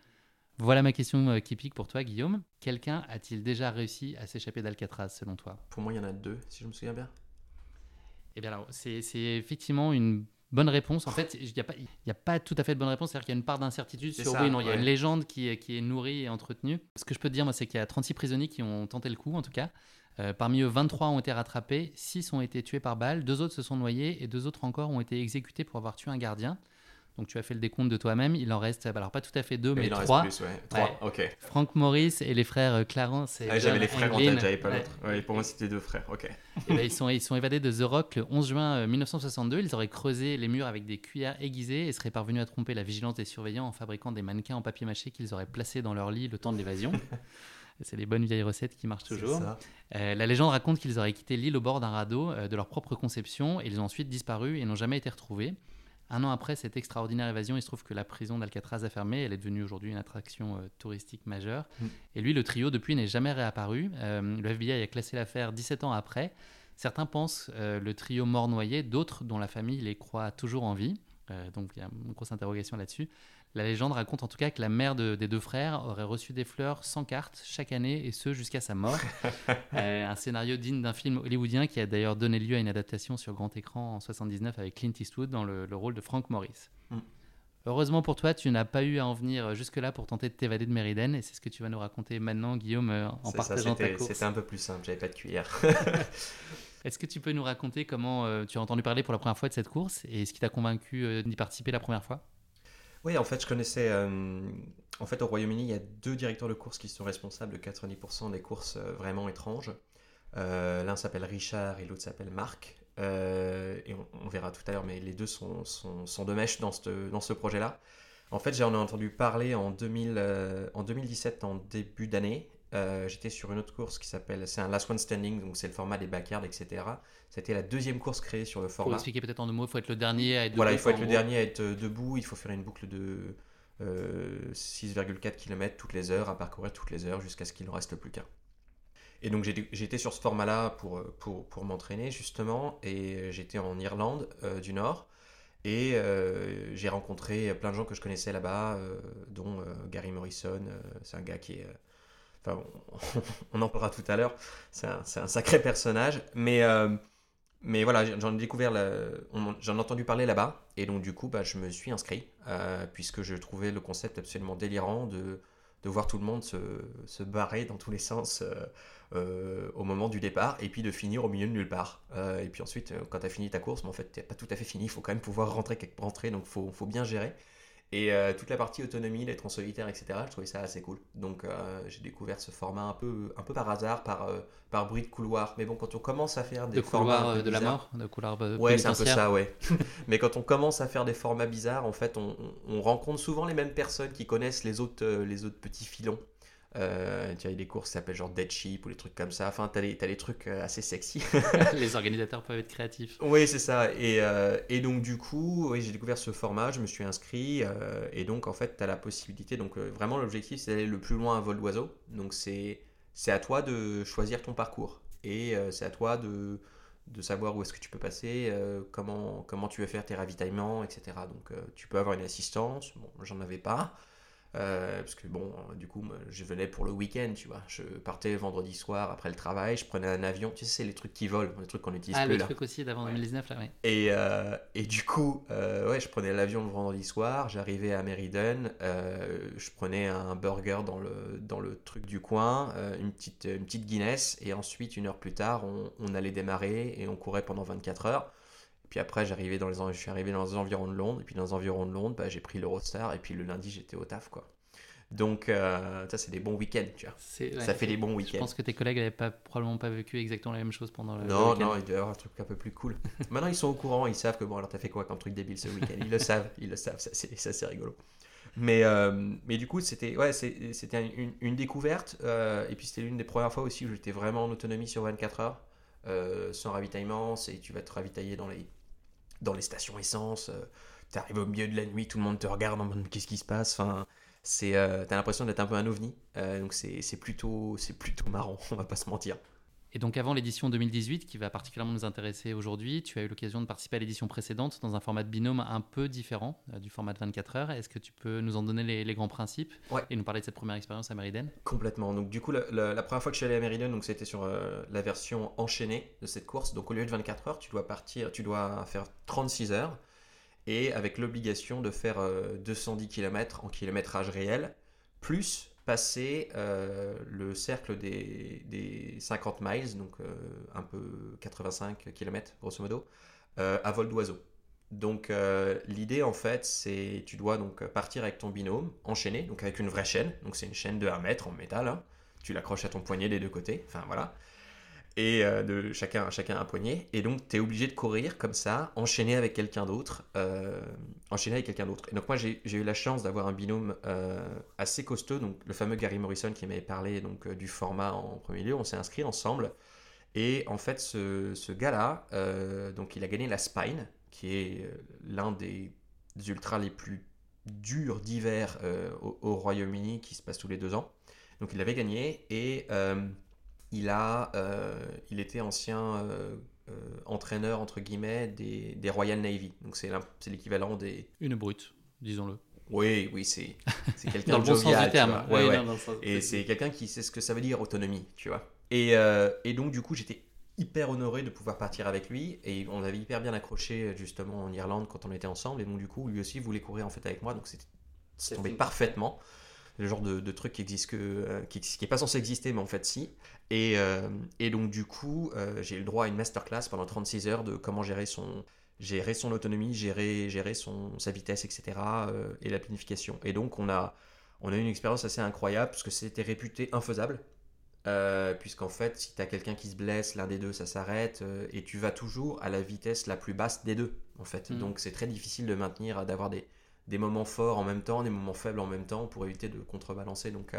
Voilà ma question euh, qui pique pour toi, Guillaume. Quelqu'un a-t-il déjà réussi à s'échapper d'Alcatraz selon toi? Pour moi, il y en a deux, si je me souviens bien. Eh bien c'est effectivement une bonne réponse. En fait, il n'y a, pas, a pas tout à fait de bonne réponse. C'est-à-dire qu'il y a une part d'incertitude sur oui, non, il y a une légende qui est, qui est nourrie et entretenue. Ce que je peux te dire, moi, c'est qu'il y a 36 prisonniers qui ont tenté le coup, en tout cas. Euh, parmi eux, 23 ont été rattrapés, 6 ont été tués par balle, deux autres se sont noyés et deux autres encore ont été exécutés pour avoir tué un gardien. Donc tu as fait le décompte de toi-même. Il en reste, alors pas tout à fait deux, mais, il en trois. reste plus, ouais. Trois, ok. Frank Morris et les frères euh, Clarence et Ah, j'avais les frères en Anglin. tête, j'avais pas Ouais. l'autre. Ouais, pour moi, c'était deux frères, ok. Et ben, ils, sont, ils sont évadés de The Rock le 11 juin euh, 1962. Ils auraient creusé les murs avec des cuillères aiguisées et seraient parvenus à tromper la vigilance des surveillants en fabriquant des mannequins en papier mâché qu'ils auraient placés dans leur lit le temps de l'évasion. C'est les bonnes vieilles recettes qui marchent toujours. Euh, la légende raconte qu'ils auraient quitté l'île au bord d'un radeau euh, de leur propre conception et ils ont ensuite disparu et n'ont jamais été retrouvés. Un an après cette extraordinaire évasion, il se trouve que la prison d'Alcatraz a fermé. Elle est devenue aujourd'hui une attraction euh, touristique majeure. Mm. Et lui, le trio, depuis, n'est jamais réapparu. Euh, le FBI a classé l'affaire 17 ans après. Certains pensent euh, le trio mort noyé, d'autres dont la famille les croit toujours en vie. Donc il y a une grosse interrogation là-dessus. La légende raconte en tout cas que la mère de- des deux frères aurait reçu des fleurs sans carte chaque année et ce jusqu'à sa mort. Euh, un scénario digne d'un film hollywoodien qui a d'ailleurs donné lieu à une adaptation sur grand écran en 79 avec Clint Eastwood dans le, le rôle de Frank Morris. Mm. Heureusement pour toi, tu n'as pas eu à en venir jusque-là pour tenter de t'évader de Mériden et c'est ce que tu vas nous raconter maintenant, Guillaume, euh, en C'est ça, partageant ta course. c'était un peu plus simple, j'avais pas de cuillère. Est-ce que tu peux nous raconter comment euh, tu as entendu parler pour la première fois de cette course et ce qui t'a convaincu euh, d'y participer la première fois? Oui, en fait, je connaissais. euh, en fait, au Royaume-Uni, il y a deux directeurs de course qui sont responsables de 90% des courses euh, vraiment étranges. Euh, L'un s'appelle Richard et l'autre s'appelle Marc. Et on, verra tout à l'heure, mais les deux sont, sont, de mèche dans ce, dans ce projet-là. En fait, j'en ai entendu parler en, 2000, euh, en 2017, en début d'année. Euh, J'étais sur une autre course qui s'appelle. C'est un Last One Standing, donc c'est le format des backyards, etc. C'était la deuxième course créée sur le Pour format. expliquer peut-être en deux mots, il faut être le dernier à être Voilà, debout, il faut être le dernier à être euh, debout, il faut faire une boucle de euh, 6,4 km toutes les heures, à parcourir toutes les heures jusqu'à ce qu'il ne reste plus qu'un. Et donc j'étais sur ce format-là pour, euh, pour, pour m'entraîner justement, et j'étais en Irlande euh, du Nord, et j'ai rencontré plein de gens que je connaissais là-bas, dont Gary Morrison, c'est un gars qui est... Enfin, on, en parlera tout à l'heure, c'est un, sacré personnage, mais... euh, mais voilà, j'en ai découvert, j'en ai entendu parler là-bas, et donc du coup, bah, je me suis inscrit, euh, puisque je trouvais le concept absolument délirant de, de voir tout le monde se, se barrer dans tous les sens euh, au moment du départ, et puis de finir au milieu de nulle part. Et puis ensuite, quand tu as fini ta course, mais en fait, tu pas tout à fait fini, il faut quand même pouvoir rentrer, donc il faut, faut bien gérer. Et euh, toute la partie autonomie, d'être en solitaire, etc., je trouvais ça assez cool. Donc euh, j'ai découvert ce format un peu, un peu par hasard, par, euh, par bruit de couloir. Mais bon, quand on commence à faire des De couloir de la mort, de couloir Ouais, c'est un peu ça, ouais. Mais quand on commence à faire des formats bizarres, en fait, on, on- on rencontre souvent les mêmes personnes qui connaissent les autres, les autres petits filons. Euh, tu as des courses qui s'appellent genre Dead Sheep ou des trucs comme ça. Enfin, t'as les, t'as les trucs euh, assez sexy. Les organisateurs peuvent être créatifs. oui, c'est ça. Et, euh, et donc, du coup, oui, j'ai découvert ce format, je me suis inscrit. euh, et donc, en fait, tu as la possibilité. Donc, vraiment, l'objectif, c'est d'aller le plus loin à vol d'oiseau. Donc, c'est à toi de choisir ton parcours. Et c'est à toi de, de savoir où est-ce que tu peux passer, comment, comment tu veux faire tes ravitaillements, etc. Donc, tu peux avoir une assistance. Bon, j'en avais pas. Euh, parce que bon, euh, du coup, je venais pour le week-end, tu vois. Je partais vendredi soir après le travail, je prenais un avion. Tu sais, c'est les trucs qui volent, les trucs qu'on n'utilise Ah, plus le là. truc aussi d'avant Ouais. 2019, là, oui. Et, euh, et du coup, euh, ouais, je prenais l'avion le vendredi soir, j'arrivais à Meriden, je prenais un burger dans le, dans le truc du coin, une, petite, une petite Guinness, et ensuite, une heure plus tard, on, on allait démarrer et on courait pendant 24 heures. Puis après, j'arrivais dans les, je suis arrivé dans les environs de Londres, et puis dans les environs de Londres, bah, j'ai pris l'Eurostar, et puis le lundi, j'étais au taf, quoi. Donc, euh, ça, c'est des bons week-ends, tu vois. Ouais, ça fait des bons Je week-ends. pense que tes collègues n'avaient pas, probablement pas vécu exactement la même chose pendant le, le Non, week-end. non, il doit y avoir un truc un peu plus cool. Maintenant, ils sont au courant, ils savent que bon, alors t'as fait quoi comme truc débile ce week-end? Ils le savent, ils le savent, ça c'est, ça, c'est rigolo. Mais, euh, mais du coup, c'était, ouais, c'était une, une découverte, euh, et puis c'était l'une des premières fois aussi où j'étais vraiment en autonomie sur 24 heures, sans ravitaillement, c'est, tu vas te ravitailler dans les, dans les stations essence, euh, t'arrives au milieu de la nuit, tout le monde te regarde en mode qu'est-ce qui se passe? Enfin, c'est, euh, T'as l'impression d'être un peu un ovni, euh, donc c'est, plutôt, c'est plutôt marrant, on va pas se mentir. Et donc avant l'édition 2018, qui va particulièrement nous intéresser aujourd'hui, tu as eu l'occasion de participer à l'édition précédente dans un format de binôme un peu différent euh, du format de 24 heures. Est-ce que tu peux nous en donner les, les grands principes Ouais. et nous parler de cette première expérience à Meriden Complètement. Donc du coup, la, la- la première fois que je suis allé à Meriden, donc c'était sur euh, la version enchaînée de cette course. Donc au lieu de 24 heures, tu dois partir, tu dois faire 36 heures et avec l'obligation de faire euh, 210 km en kilométrage réel, plus passer euh, le cercle des, des 50 miles, donc euh, un peu 85 km grosso modo, euh, à vol d'oiseau. Donc l'idée en fait, c'est tu dois donc partir avec ton binôme, enchaîné, donc avec une vraie chaîne. Donc c'est une chaîne de 1 mètre en métal. hein. Tu l'accroches à ton poignet des deux côtés. Enfin voilà. Et euh, de chacun, chacun un poignet. Et donc tu es obligé de courir comme ça, enchaîné avec quelqu'un d'autre. euh, enchaîné avec quelqu'un d'autre. Et donc moi j'ai eu la chance d'avoir un binôme euh, assez costaud. Donc le fameux Gary Morrison qui m'avait parlé donc, euh, du format en premier lieu. On s'est inscrit ensemble. Et en fait, ce, ce gars-là, donc il a gagné la Spine, qui est l'un des ultras les plus durs d'hiver au, au Royaume-Uni, qui se passe tous les deux ans. Donc il l'avait gagné et il a, euh, il était ancien euh, euh, entraîneur entre guillemets des, des Royal Navy. Donc c'est l'équivalent des. Une brute, disons-le. Oui, oui, c'est c'est quelqu'un Dans de le bon sens jovial, Et c'est quelqu'un qui sait ce que ça veut dire autonomie, tu vois. Et, euh, et donc, du coup, j'étais hyper honoré de pouvoir partir avec lui. Et on avait hyper bien accroché, justement, en Irlande quand on était ensemble. Et donc, du coup, lui aussi voulait courir en fait avec moi. Donc, c'était c'est tombé parfaitement. Le genre de, de truc qui existe que, euh, qui, qui est pas censé exister, mais en fait, si. Et, euh, et donc, du coup, euh, j'ai eu le droit à une masterclass pendant 36 heures de comment gérer son, gérer son autonomie, gérer, gérer son, sa vitesse, etc. euh, et la planification. Et donc, on a, on a eu une expérience assez incroyable parce que c'était réputé infaisable. Puisqu'en fait, si tu as quelqu'un qui se blesse, l'un des deux, ça s'arrête et tu vas toujours à la vitesse la plus basse des deux, en fait. Mhm. Donc, c'est très difficile de maintenir, d'avoir des, des moments forts en même temps, des moments faibles en même temps pour éviter de contrebalancer. Donc,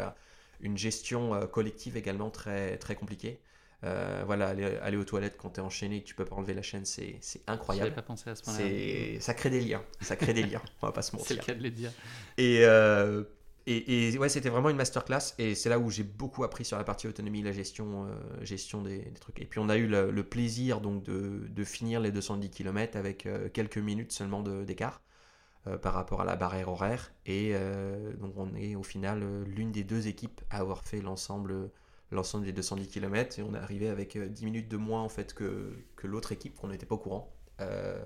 une gestion euh, collective également très, très compliquée. Euh, voilà, aller, aller aux toilettes quand tu es enchaîné et que tu peux pas enlever la chaîne, c'est incroyable. pas pensé à ce point-là. Ça crée des liens. Ça crée des liens. On va pas se C'est le mentir. cas de le dire. Et, euh, et, et ouais, c'était vraiment une masterclass. Et c'est là où j'ai beaucoup appris sur la partie autonomie, la gestion, euh, gestion des, des trucs. Et puis on a eu le, le plaisir donc de, de finir les 210 km avec quelques minutes seulement d'écart par rapport à la barrière horaire. Et euh, donc on est au final euh, l'une des deux équipes à avoir fait l'ensemble l'ensemble des 210 km et on est arrivé avec euh, 10 minutes de moins en fait que, que l'autre équipe qu'on n'était pas au courant. Euh,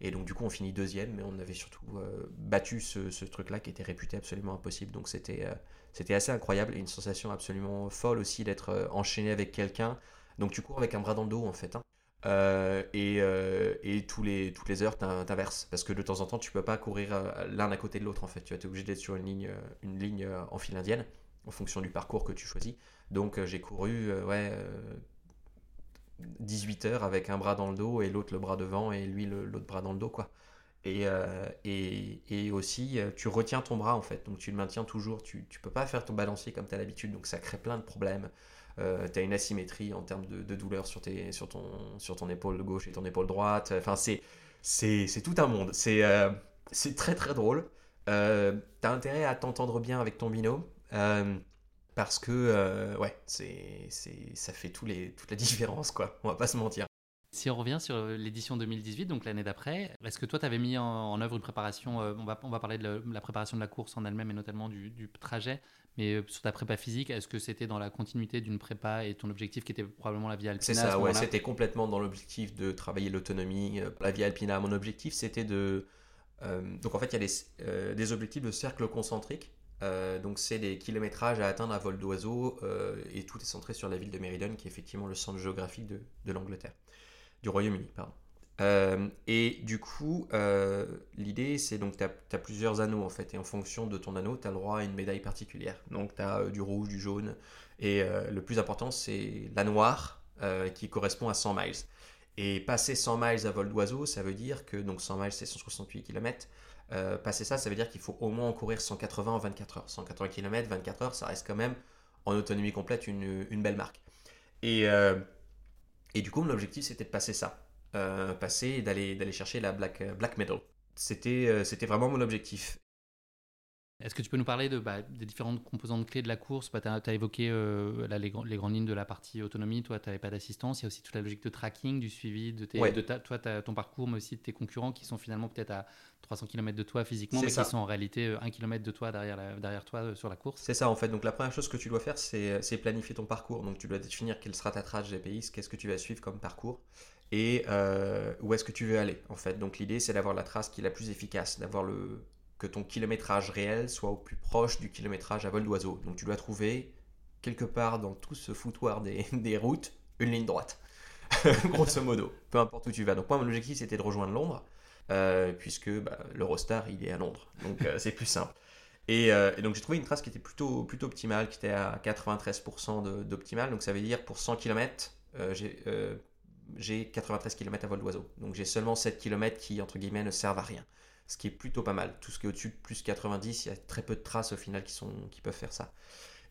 et donc du coup on finit deuxième, mais on avait surtout euh, battu ce, truc-là qui était réputé absolument impossible. Donc c'était euh, c'était assez incroyable et une sensation absolument folle aussi d'être euh, enchaîné avec quelqu'un. Donc tu cours avec un bras dans le dos en fait. hein. Euh, et, euh, et tous les, toutes les heures t'in- t'inverses parce que de temps en temps tu peux pas courir euh, l'un à côté de l'autre en fait. Tu vas être obligé d'être sur une ligne, une ligne en file indienne en fonction du parcours que tu choisis. Donc j'ai couru ouais, euh, 18 heures avec un bras dans le dos et l'autre le bras devant et lui l'autre bras dans le dos quoi. Et, et, et aussi tu retiens ton bras en fait, donc tu le maintiens toujours, tu, tu peux pas faire ton balancier comme tu as l'habitude, donc ça crée plein de problèmes. Euh, tu as une asymétrie en termes de, douleur sur, ton, épaule gauche et ton épaule droite, enfin c'est, tout un monde, c'est, euh, très très drôle. Euh, tu as intérêt à t'entendre bien avec ton binôme. euh, parce que ouais, ça fait les, toute la différence, quoi. On va pas se mentir. Si on revient sur l'édition 2018, donc l'année d'après, est-ce que toi, tu avais mis en, œuvre une préparation on, va, parler de la, préparation de la course en elle-même et notamment du trajet, mais euh, sur ta prépa physique, est-ce que c'était dans la continuité d'une prépa et ton objectif qui était probablement la Via Alpina C'est ça, ouais, c'était complètement dans l'objectif de travailler l'autonomie. euh, La Via Alpina, mon objectif, c'était de. euh, donc en fait, il y a des, euh, des objectifs de cercle concentrique. Euh, donc c'est des kilométrages à atteindre à vol d'oiseau et tout est centré sur la ville de Meriden qui est effectivement le centre géographique de, de l'Angleterre, du Royaume-Uni, pardon. Euh, et du coup, euh, l'idée c'est donc tu as, plusieurs anneaux en fait et en fonction de ton anneau, tu as le droit à une médaille particulière. Donc tu as du rouge, du jaune et euh, le plus important c'est la noire euh, qui correspond à 100 miles. Et passer 100 miles à vol d'oiseau, ça veut dire que donc 100 miles c'est 168 km. Euh, passer ça, ça veut dire qu'il faut au moins en courir 180 en 24 heures. 180 km, 24 heures, ça reste quand même en autonomie complète une, une belle marque. Et, euh, et du coup, mon objectif c'était de passer ça. Euh, passer et d'aller, d'aller chercher la Black, black Medal. C'était, euh, c'était vraiment mon objectif. Est-ce que tu peux nous parler de, bah, des différentes composantes clés de la course? Bah, Tu as, évoqué euh, là, les, les grandes lignes de la partie autonomie, toi tu n'avais pas d'assistance, il y a aussi toute la logique de tracking, du suivi de, tes, Ouais. de ta- toi, ton parcours, mais aussi de tes concurrents qui sont finalement peut-être à 300 km de toi physiquement, mais ça. qui sont en réalité euh, 1 km de toi derrière, la- derrière toi euh, sur la course. C'est ça en fait. Donc la première chose que tu dois faire, c'est, c'est planifier ton parcours. Donc tu dois définir quelle sera ta trace GPS, qu'est-ce que tu vas suivre comme parcours et euh, où est-ce que tu veux aller en fait. Donc l'idée c'est d'avoir la trace qui est la plus efficace, d'avoir le que ton kilométrage réel soit au plus proche du kilométrage à vol d'oiseau. Donc tu dois trouver quelque part dans tout ce foutoir des, des routes une ligne droite, grosso modo, peu importe où tu vas. Donc moi mon objectif c'était de rejoindre Londres. puisque bah, l'Eurostar, il est à Londres. Donc c'est plus simple. Et, donc j'ai trouvé une trace qui était plutôt, plutôt optimale, qui était à 93% d'optimal. Donc ça veut dire pour 100 km, j'ai 93 km à vol d'oiseau. Donc j'ai seulement 7 km qui, entre guillemets, ne servent à rien. Ce qui est plutôt pas mal. Tout ce qui est au-dessus de plus 90, il y a très peu de traces au final qui, sont, qui peuvent faire ça.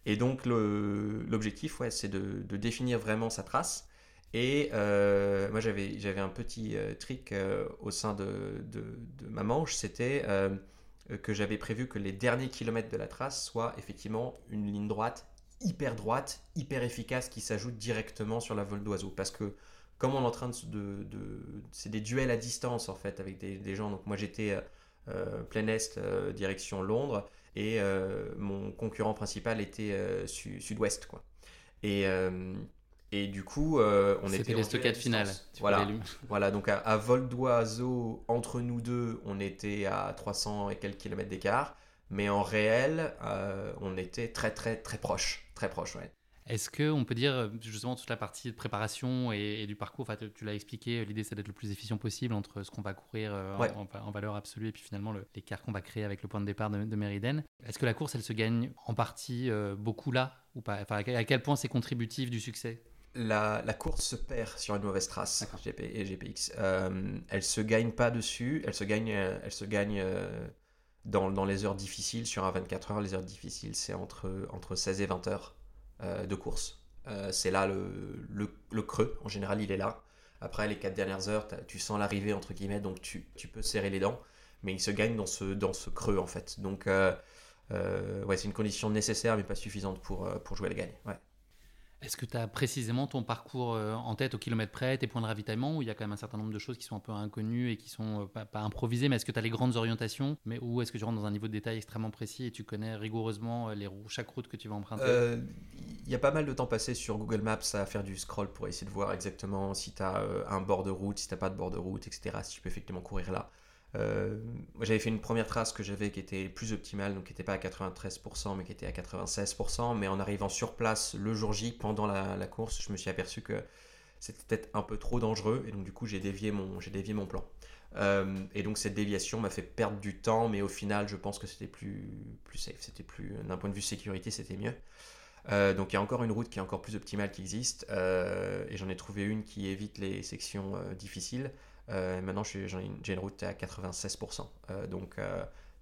Et donc l'objectif, ouais, c'est de, définir vraiment sa trace. Et euh, moi, j'avais, un petit euh, trick euh, au sein de, de, ma manche, c'était que j'avais prévu que les derniers kilomètres de la trace soient effectivement une ligne droite, hyper droite, hyper efficace, qui s'ajoute directement sur la vol d'oiseau. Parce que comme on est en train de... c'est des duels à distance, en fait, avec des, des gens. Donc moi, j'étais plein est, direction Londres et euh, mon concurrent principal était euh, sud-ouest quoi. Et euh, et du coup, on était. C'était les stockades finales. Voilà. voilà. Donc à, vol d'oiseau entre nous deux, on était à 300 et quelques kilomètres d'écart, mais en réel, on était très très très proche, très proche, ouais. Est-ce qu'on peut dire justement toute la partie de préparation et, du parcours, enfin, tu l'as expliqué, l'idée c'est d'être le plus efficient possible entre ce qu'on va courir euh, en, valeur absolue et puis finalement l'écart qu'on va créer avec le point de départ de, de Est-ce que la course elle se gagne en partie euh, beaucoup là ou pas? Enfin, À quel point c'est contributif du succès? La, course se perd sur une mauvaise trace GP et GPX. Euh, elle se gagne pas dessus, elle se gagne, elle se gagne dans, dans, les heures difficiles. Sur un 24 heures, les heures difficiles c'est entre, entre 16 et 20 heures. Euh, de course. Euh, c'est là le, creux, en général il est là. Après les quatre dernières heures, tu sens l'arrivée entre guillemets, donc tu, peux serrer les dents, mais il se gagne dans ce, dans ce creux en fait. Donc euh, ouais, c'est une condition nécessaire mais pas suffisante pour, pour jouer la gagne. Est-ce que tu as précisément ton parcours euh, en tête au kilomètre près, tes points de ravitaillement, où il y a quand même un certain nombre de choses qui sont un peu inconnues et qui sont euh, pas, improvisées, mais est-ce que tu as les grandes orientations mais, Ou est-ce que tu rentres dans un niveau de détail extrêmement précis et tu connais rigoureusement euh, les, chaque route que tu vas emprunter? Il y a pas mal de temps passé sur Google Maps à faire du scroll pour essayer de voir exactement si tu as un bord de route, si tu pas de bord de route, etc. Si tu peux effectivement courir là. Euh, j'avais fait une première trace que j'avais qui était plus optimale, donc qui n'était pas à 93%, mais qui était à 96%. Mais en arrivant sur place le jour J, pendant la, course, je me suis aperçu que c'était peut-être un peu trop dangereux, et donc du coup j'ai dévié mon, j'ai dévié mon plan. Euh, et donc cette déviation m'a fait perdre du temps, mais au final je pense que c'était plus, plus safe, c'était plus, d'un point de vue sécurité, c'était mieux. Euh, donc il y a encore une route qui est encore plus optimale qui existe, et j'en ai trouvé une qui évite les sections difficiles. Euh, maintenant, j'ai une, route à 96%. Euh, donc,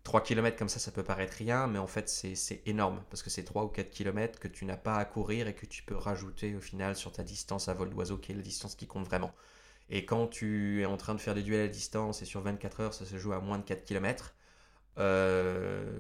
3 euh, km comme ça, ça peut paraître rien, mais en fait, c'est énorme parce que c'est 3 ou 4 km que tu n'as pas à courir et que tu peux rajouter au final sur ta distance à vol d'oiseau, qui est la distance qui compte vraiment. Et quand tu es en train de faire des duels à distance et sur 24 heures, ça se joue à moins de 4 km,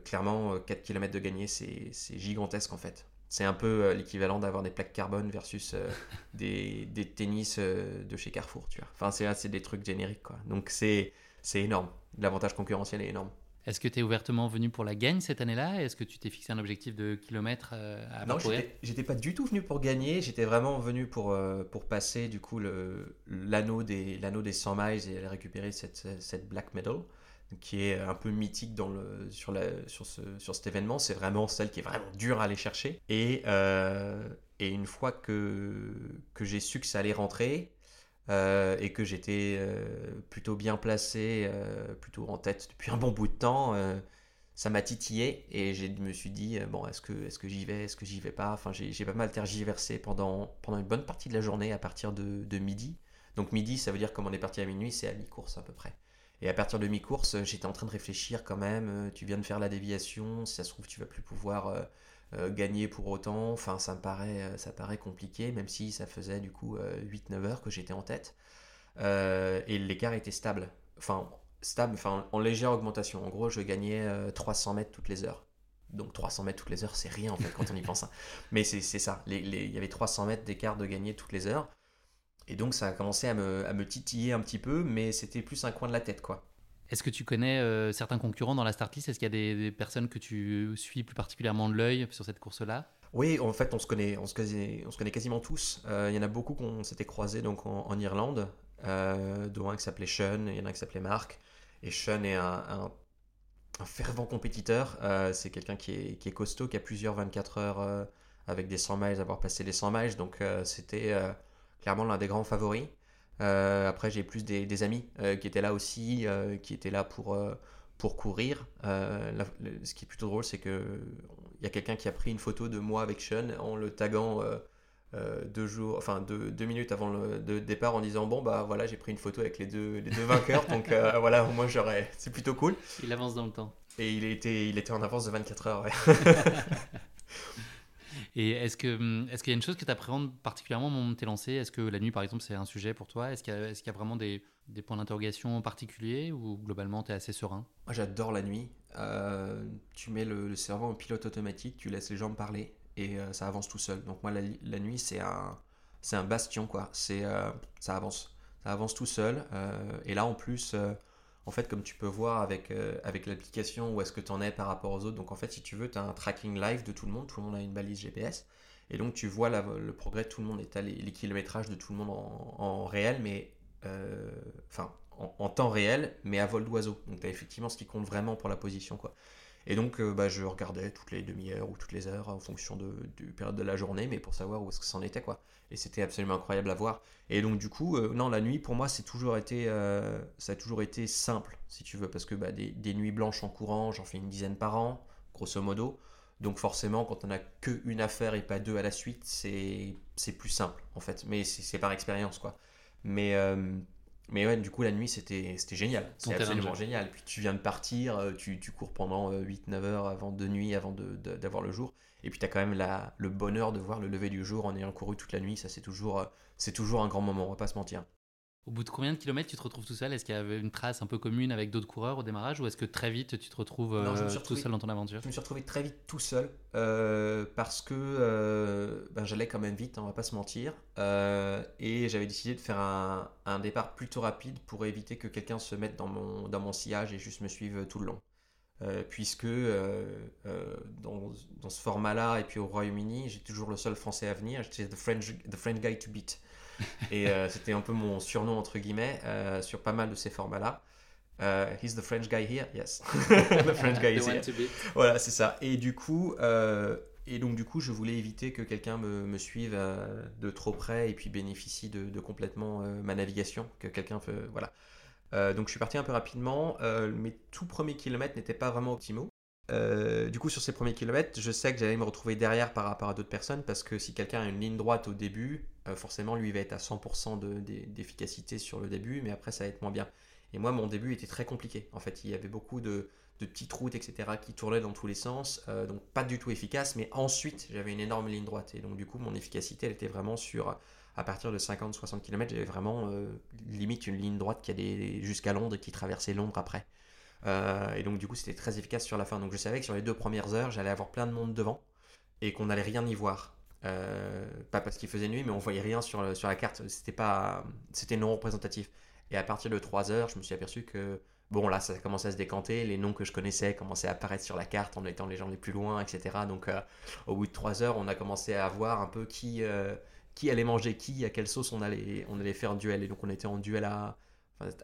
clairement, 4 km de gagner, c'est gigantesque en fait. C'est un peu euh, l'équivalent d'avoir des plaques carbone versus euh, des, des, tennis euh, de chez Carrefour, tu vois. Enfin, c'est des trucs génériques, quoi. Donc, c'est énorme. L'avantage concurrentiel est énorme. Est-ce que tu es ouvertement venu pour la gagne cette année-là? Est-ce que tu t'es fixé un objectif de kilomètres à Non, j'étais pas du tout venu pour gagner. J'étais vraiment venu pour, pour passer du coup l'anneau des, des 100 miles et récupérer cette, cette black medal qui est un peu mythique sur, cet événement. C'est vraiment celle qui est vraiment dure à aller chercher. Et, euh, une fois que, j'ai su que ça allait rentrer euh, et que j'étais euh, plutôt bien placé, plutôt en tête depuis un bon bout de temps, ça m'a titillé et je me suis dit, bon, est-ce que, j'y vais, est-ce que j'y vais pas? Enfin, j'ai pas mal tergiversé pendant, une bonne partie de la journée à partir de, de midi. Donc midi, ça veut dire comme on est parti à minuit, c'est à mi-course à peu près. Et à partir de mi-course, j'étais en train de réfléchir quand même. Euh, tu viens de faire la déviation, si ça se trouve, tu vas plus pouvoir euh, euh, gagner pour autant. Enfin, ça me paraît, ça paraît compliqué, même si ça faisait du coup 8-9 heures que j'étais en tête. et l'écart était stable. Enfin, stable, enfin, en légère augmentation. En gros, je gagnais 300 mètres toutes les heures. Donc 300 mètres toutes les heures, c'est rien en fait quand on y pense. Hein. Mais c'est ça. Il y avait 300 mètres d'écart de gagner toutes les heures. Et donc ça a commencé à me, titiller un petit peu, mais c'était plus un coin de la tête, quoi. Est-ce que tu connais euh, certains concurrents dans la start list? Est-ce qu'il y a des, personnes que tu suis plus particulièrement de l'œil sur cette course-là? Oui, en fait, on se connaît, on se connaît, on se connaît quasiment tous. Euh, il y en a beaucoup qu'on s'était croisés donc en, Irlande, euh, dont un qui s'appelait Sean, il y en a un qui s'appelait Mark. Et Sean est un, fervent compétiteur. c'est quelqu'un qui est, qui est, costaud, qui a plusieurs 24 heures avec des 100 miles, avoir passé les 100 miles. Donc c'était clairement l'un des grands favoris. après, j'ai plus des, amis qui étaient là aussi, qui étaient là pour, pour courir. ce qui est plutôt drôle, c'est que il y a quelqu'un qui a pris une photo de moi avec Sean en le taguant euh, deux jours, enfin deux, deux, minutes avant le départ en disant bon bah voilà j'ai pris une photo avec les deux, les deux vainqueurs donc euh, voilà moi j'aurais c'est plutôt cool. Il avance dans le temps. Et il était il était en avance de 24 heures. Ouais. Et est-ce que hum, est-ce qu'il y a une chose que tu appréhendes particulièrement au moment de t'es lancé? Est-ce que la nuit par exemple c'est un sujet pour toi? Est-ce qu'il y, a vraiment des, points d'interrogation particuliers ou globalement tu es assez serein? Moi j'adore la nuit. Euh, tu mets le, le cerveau en pilote automatique, tu laisses les gens parler et euh, ça avance tout seul. Donc moi, la, nuit, c'est un, c'est un bastion, quoi. Euh, ça avance. Ça avance tout seul. Et là, en plus, en fait, comme tu peux voir avec, avec l'application, où est-ce que tu en es par rapport aux autres. Donc en fait, si tu veux, tu as un tracking live de tout le monde. Tout le monde a une balise GPS. Et donc tu vois le progrès de tout le monde tu as les, kilométrages de tout le monde en, réel, mais enfin en, temps réel, mais à vol d'oiseau. Donc tu as effectivement ce qui compte vraiment pour la position. quoi. Et donc, euh, bah, je regardais toutes les demi-heures ou toutes les heures en fonction de, du période de la journée, mais pour savoir où est-ce que c'en était, quoi. Et c'était absolument incroyable à voir. Et donc, du coup, euh, non, la nuit, pour moi, c'est toujours été, euh, ça a toujours été simple, si tu veux, parce que bah, des, des, nuits blanches en courant, j'en fais une dizaine par an, grosso modo. Donc, forcément, quand on n'a qu'une affaire et pas deux à la suite, c'est plus simple, en fait. Mais c'est par expérience, quoi. Mais mais ouais, du coup, la nuit, c'était génial. C'est absolument génial. Puis tu viens de partir, euh, tu, tu cours pendant 8-9 euh, heures avant de nuit, avant d'avoir de, le jour. Et puis tu as quand même la, le bonheur de voir le lever du jour en ayant couru toute la nuit. Ça, c'est toujours, euh, c'est toujours un grand moment, on va pas se mentir. Au bout de combien de kilomètres tu te retrouves tout seul? Est-ce qu'il y avait une trace un peu commune avec d'autres coureurs au démarrage ou est-ce que très vite tu te retrouves euh, tout seul dans ton aventure? Je me suis retrouvé très vite tout seul euh, parce que euh, ben, j'allais quand même vite, on va pas se mentir. et j'avais décidé de faire un, un, départ plutôt rapide pour éviter que quelqu'un se mette dans mon, dans mon sillage et juste me suive tout le long. Puisque dans, dans, ce format-là et puis au Royaume-Uni, j'ai toujours le seul français à venir, j'étais the French, the French guy to beat. Et euh, c'était un peu mon surnom, entre guillemets, euh, sur pas mal de ces formats-là. Euh, he's the French guy here, yes. the French guy is here. Voilà, c'est ça. Et du coup, et donc du coup, je voulais éviter que quelqu'un me, me, suive de trop près et puis bénéficie de, de complètement ma navigation, que quelqu'un voilà. Donc je suis parti un peu rapidement. mes tout premiers kilomètres n'étaient pas vraiment optimaux. Euh, du coup, sur ces premiers kilomètres, je sais que j'allais me retrouver derrière par rapport à d'autres personnes parce que si quelqu'un a une ligne droite au début, euh, forcément, lui va être à 100% d'efficacité sur le début, mais après, ça va être moins bien. Et moi, mon début était très compliqué. En fait, il y avait beaucoup de, petites routes, etc., qui tournaient dans tous les sens, euh, donc pas du tout efficace. Mais ensuite, j'avais une énorme ligne droite. Et donc, du coup, mon efficacité, elle était vraiment sur, à partir de 50-60 km, j'avais vraiment limite une ligne droite qui allait jusqu'à Londres et qui traversait Londres après. Euh, et donc du coup c'était très efficace sur la fin. Donc je savais que sur les deux premières heures j'allais avoir plein de monde devant et qu'on n'allait rien y voir. Euh, pas parce qu'il faisait nuit mais on voyait rien sur, la carte. C'était pas c'était non représentatif. Et à partir de 3 heures je me suis aperçu que bon là ça commençait à se décanter. Les noms que je connaissais commençaient à apparaître sur la carte en étant les gens les plus loin etc. Donc euh, au bout de 3 heures on a commencé à voir un peu qui qui allait manger qui, à quelle sauce on allait, on allait faire un duel. Et donc on était en duel à,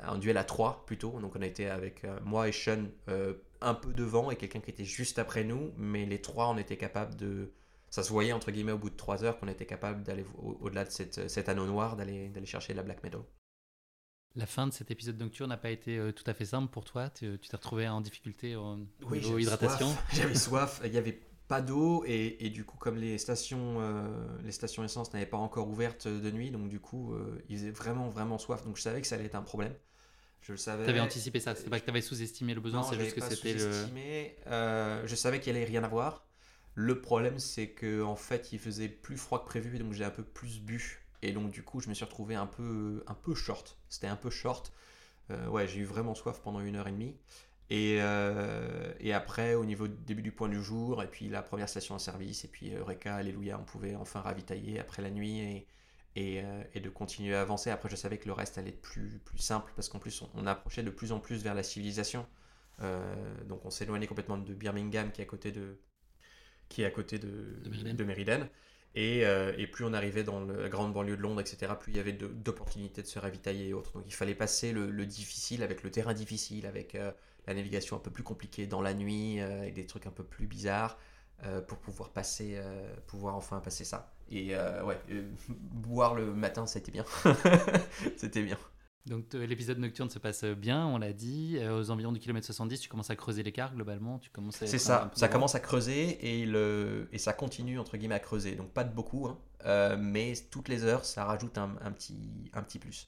un duel à 3 plutôt. Donc on a été avec euh, moi et Sean euh, un peu devant et quelqu'un qui était juste après nous, mais les trois on était capable de. Ça se voyait entre guillemets au bout de 3 heures qu'on était capable d'aller au-delà de cette, cet anneau noir, d'aller chercher la Black Meadow. La fin de cet épisode nocturne n'a pas été euh, tout à fait simple pour toi. Tu t'es retrouvé en difficulté au oui, niveau hydratation. J'avais soif. Il y avait pas d'eau et, du coup comme les stations euh, les stations essence n'avaient pas encore ouvertes de nuit donc du coup euh, ils faisaient vraiment vraiment soif. Donc je savais que ça allait être un problème. Je le savais. Avais anticipé ça c'est pas que tu avais sous-estimé le besoin c'est juste que c'était le euh, je savais qu'il allait rien avoir. Le problème c'est que en fait il faisait plus froid que prévu donc j'ai un peu plus bu. Et donc du coup je me suis retrouvé un peu un peu short. C'était un peu short. Ouais j'ai eu vraiment soif pendant une heure et demie et, euh, et, après, au niveau du début du point du jour, et puis la première station en service, et puis Eureka, Alléluia, on pouvait enfin ravitailler après la nuit et, et, euh, et, de continuer à avancer. Après, je savais que le reste allait être plus, plus simple, parce qu'en plus, on, approchait de plus en plus vers la civilisation. Euh, donc on s'éloignait complètement de Birmingham, qui est à côté de, qui est à côté de, de Meriden. Et, et, plus on arrivait dans la grande banlieue de Londres, etc., plus il y avait d'opportunités de, se ravitailler et autres. Donc il fallait passer le, le difficile avec le terrain difficile, avec la navigation un peu plus compliquée dans la nuit, euh, avec des trucs un peu plus bizarres. pour pouvoir passer, pouvoir enfin passer ça. Et ouais, boire le matin, c'était bien. c'était bien. Donc l'épisode nocturne se passe bien, on l'a dit. aux environs du kilomètre 70, tu commences à creuser l'écart globalement. Tu commences. C'est ça. Ça commence à creuser et le et ça continue entre guillemets à creuser. Donc pas de beaucoup, hein. mais toutes les heures, ça rajoute un, un petit un petit plus.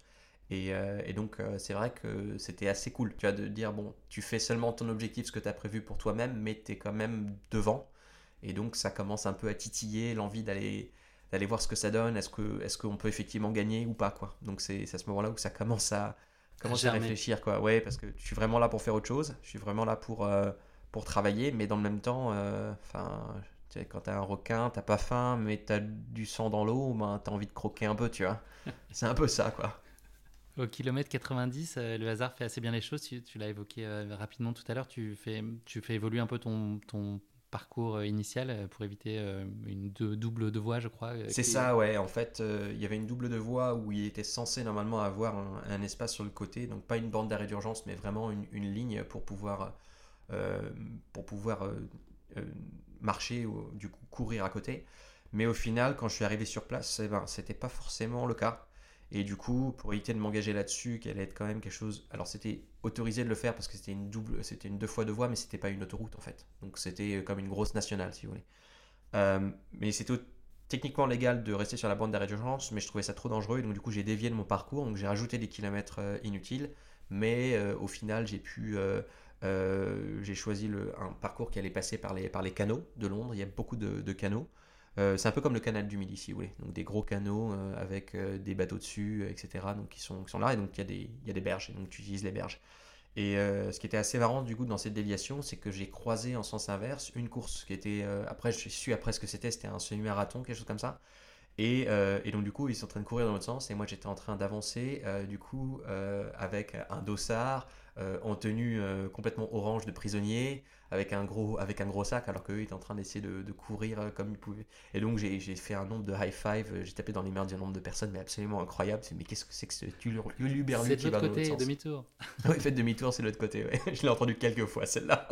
Euh, et, donc, euh, c'est vrai que c'était assez cool, tu vois, de dire, bon, tu fais seulement ton objectif, ce que tu as prévu pour toi-même, mais tu es quand même devant. Et donc, ça commence un peu à titiller l'envie d'aller d'aller voir ce que ça donne, est-ce qu'on est qu'on peut effectivement gagner ou pas, quoi. Donc, c'est à ce moment-là où ça commence à, commence à réfléchir, quoi. Ouais, parce que je suis vraiment là pour faire autre chose, je suis vraiment là pour, euh, pour travailler, mais dans le même temps, enfin... quand t'as un requin, t'as pas faim, mais t'as du sang dans l'eau, ben, t'as envie de croquer un peu, tu vois. c'est un peu ça, quoi. Au kilomètre 90, euh, le hasard fait assez bien les choses. Tu, l'as évoqué euh, rapidement tout à l'heure. Tu fais, tu fais évoluer un peu ton, ton parcours euh, initial pour éviter une double de voie, je crois. C'est ça, ouais. En fait, il y avait une double de voie où il était censé normalement avoir un, espace sur le côté, donc pas une bande d'arrêt d'urgence, mais vraiment une, une, ligne pour pouvoir, pour pouvoir marcher ou du coup courir à côté. Mais au final, quand je suis arrivé sur place, eh ben, c'était pas forcément le cas. Et du coup, pour éviter de m'engager là-dessus, qui allait être quand même quelque chose. Alors, c'était autorisé de le faire parce que c'était une double, c'était une deux fois deux voies, mais c'était pas une autoroute en fait. Donc, c'était comme une grosse nationale, si vous voulez. Euh, mais c'était techniquement légal de rester sur la bande d'arrêt d'urgence, mais je trouvais ça trop dangereux, et donc du coup, j'ai dévié de mon parcours, donc j'ai rajouté des kilomètres euh, inutiles, mais euh, au final, j'ai pu. j'ai choisi un parcours qui allait passer par les, par les canaux de Londres. Il y a beaucoup de canaux. Euh, c'est un peu comme le canal du Midi, si vous voulez. Donc des gros canaux euh, avec euh, des bateaux dessus, etc. Donc qui sont, qui sont là et donc il y, y a des berges et donc tu utilises les berges. Et ce qui était assez marrant du coup dans cette déviation, c'est que j'ai croisé en sens inverse une course qui était. après, je suis après ce que c'était, c'était un semi-marathon, quelque chose comme ça. Et, et, donc du coup, ils sont en train de courir dans l'autre sens et moi j'étais en train d'avancer du coup avec un dossard en tenue complètement orange de prisonnier avec un gros, avec un gros sac, alors qu'eux étaient en train d'essayer de, courir euh, comme ils pouvaient. Et donc j'ai fait un nombre de high five, euh, j'ai tapé dans les mains d'un nombre de personnes, mais absolument incroyable. Mais qu'est-ce que c'est que ce Luluberlu qui va de l'autre côté, demi-tour. oui, faites demi-tour, c'est l'autre côté. Ouais. Je l'ai entendu quelques fois celle-là.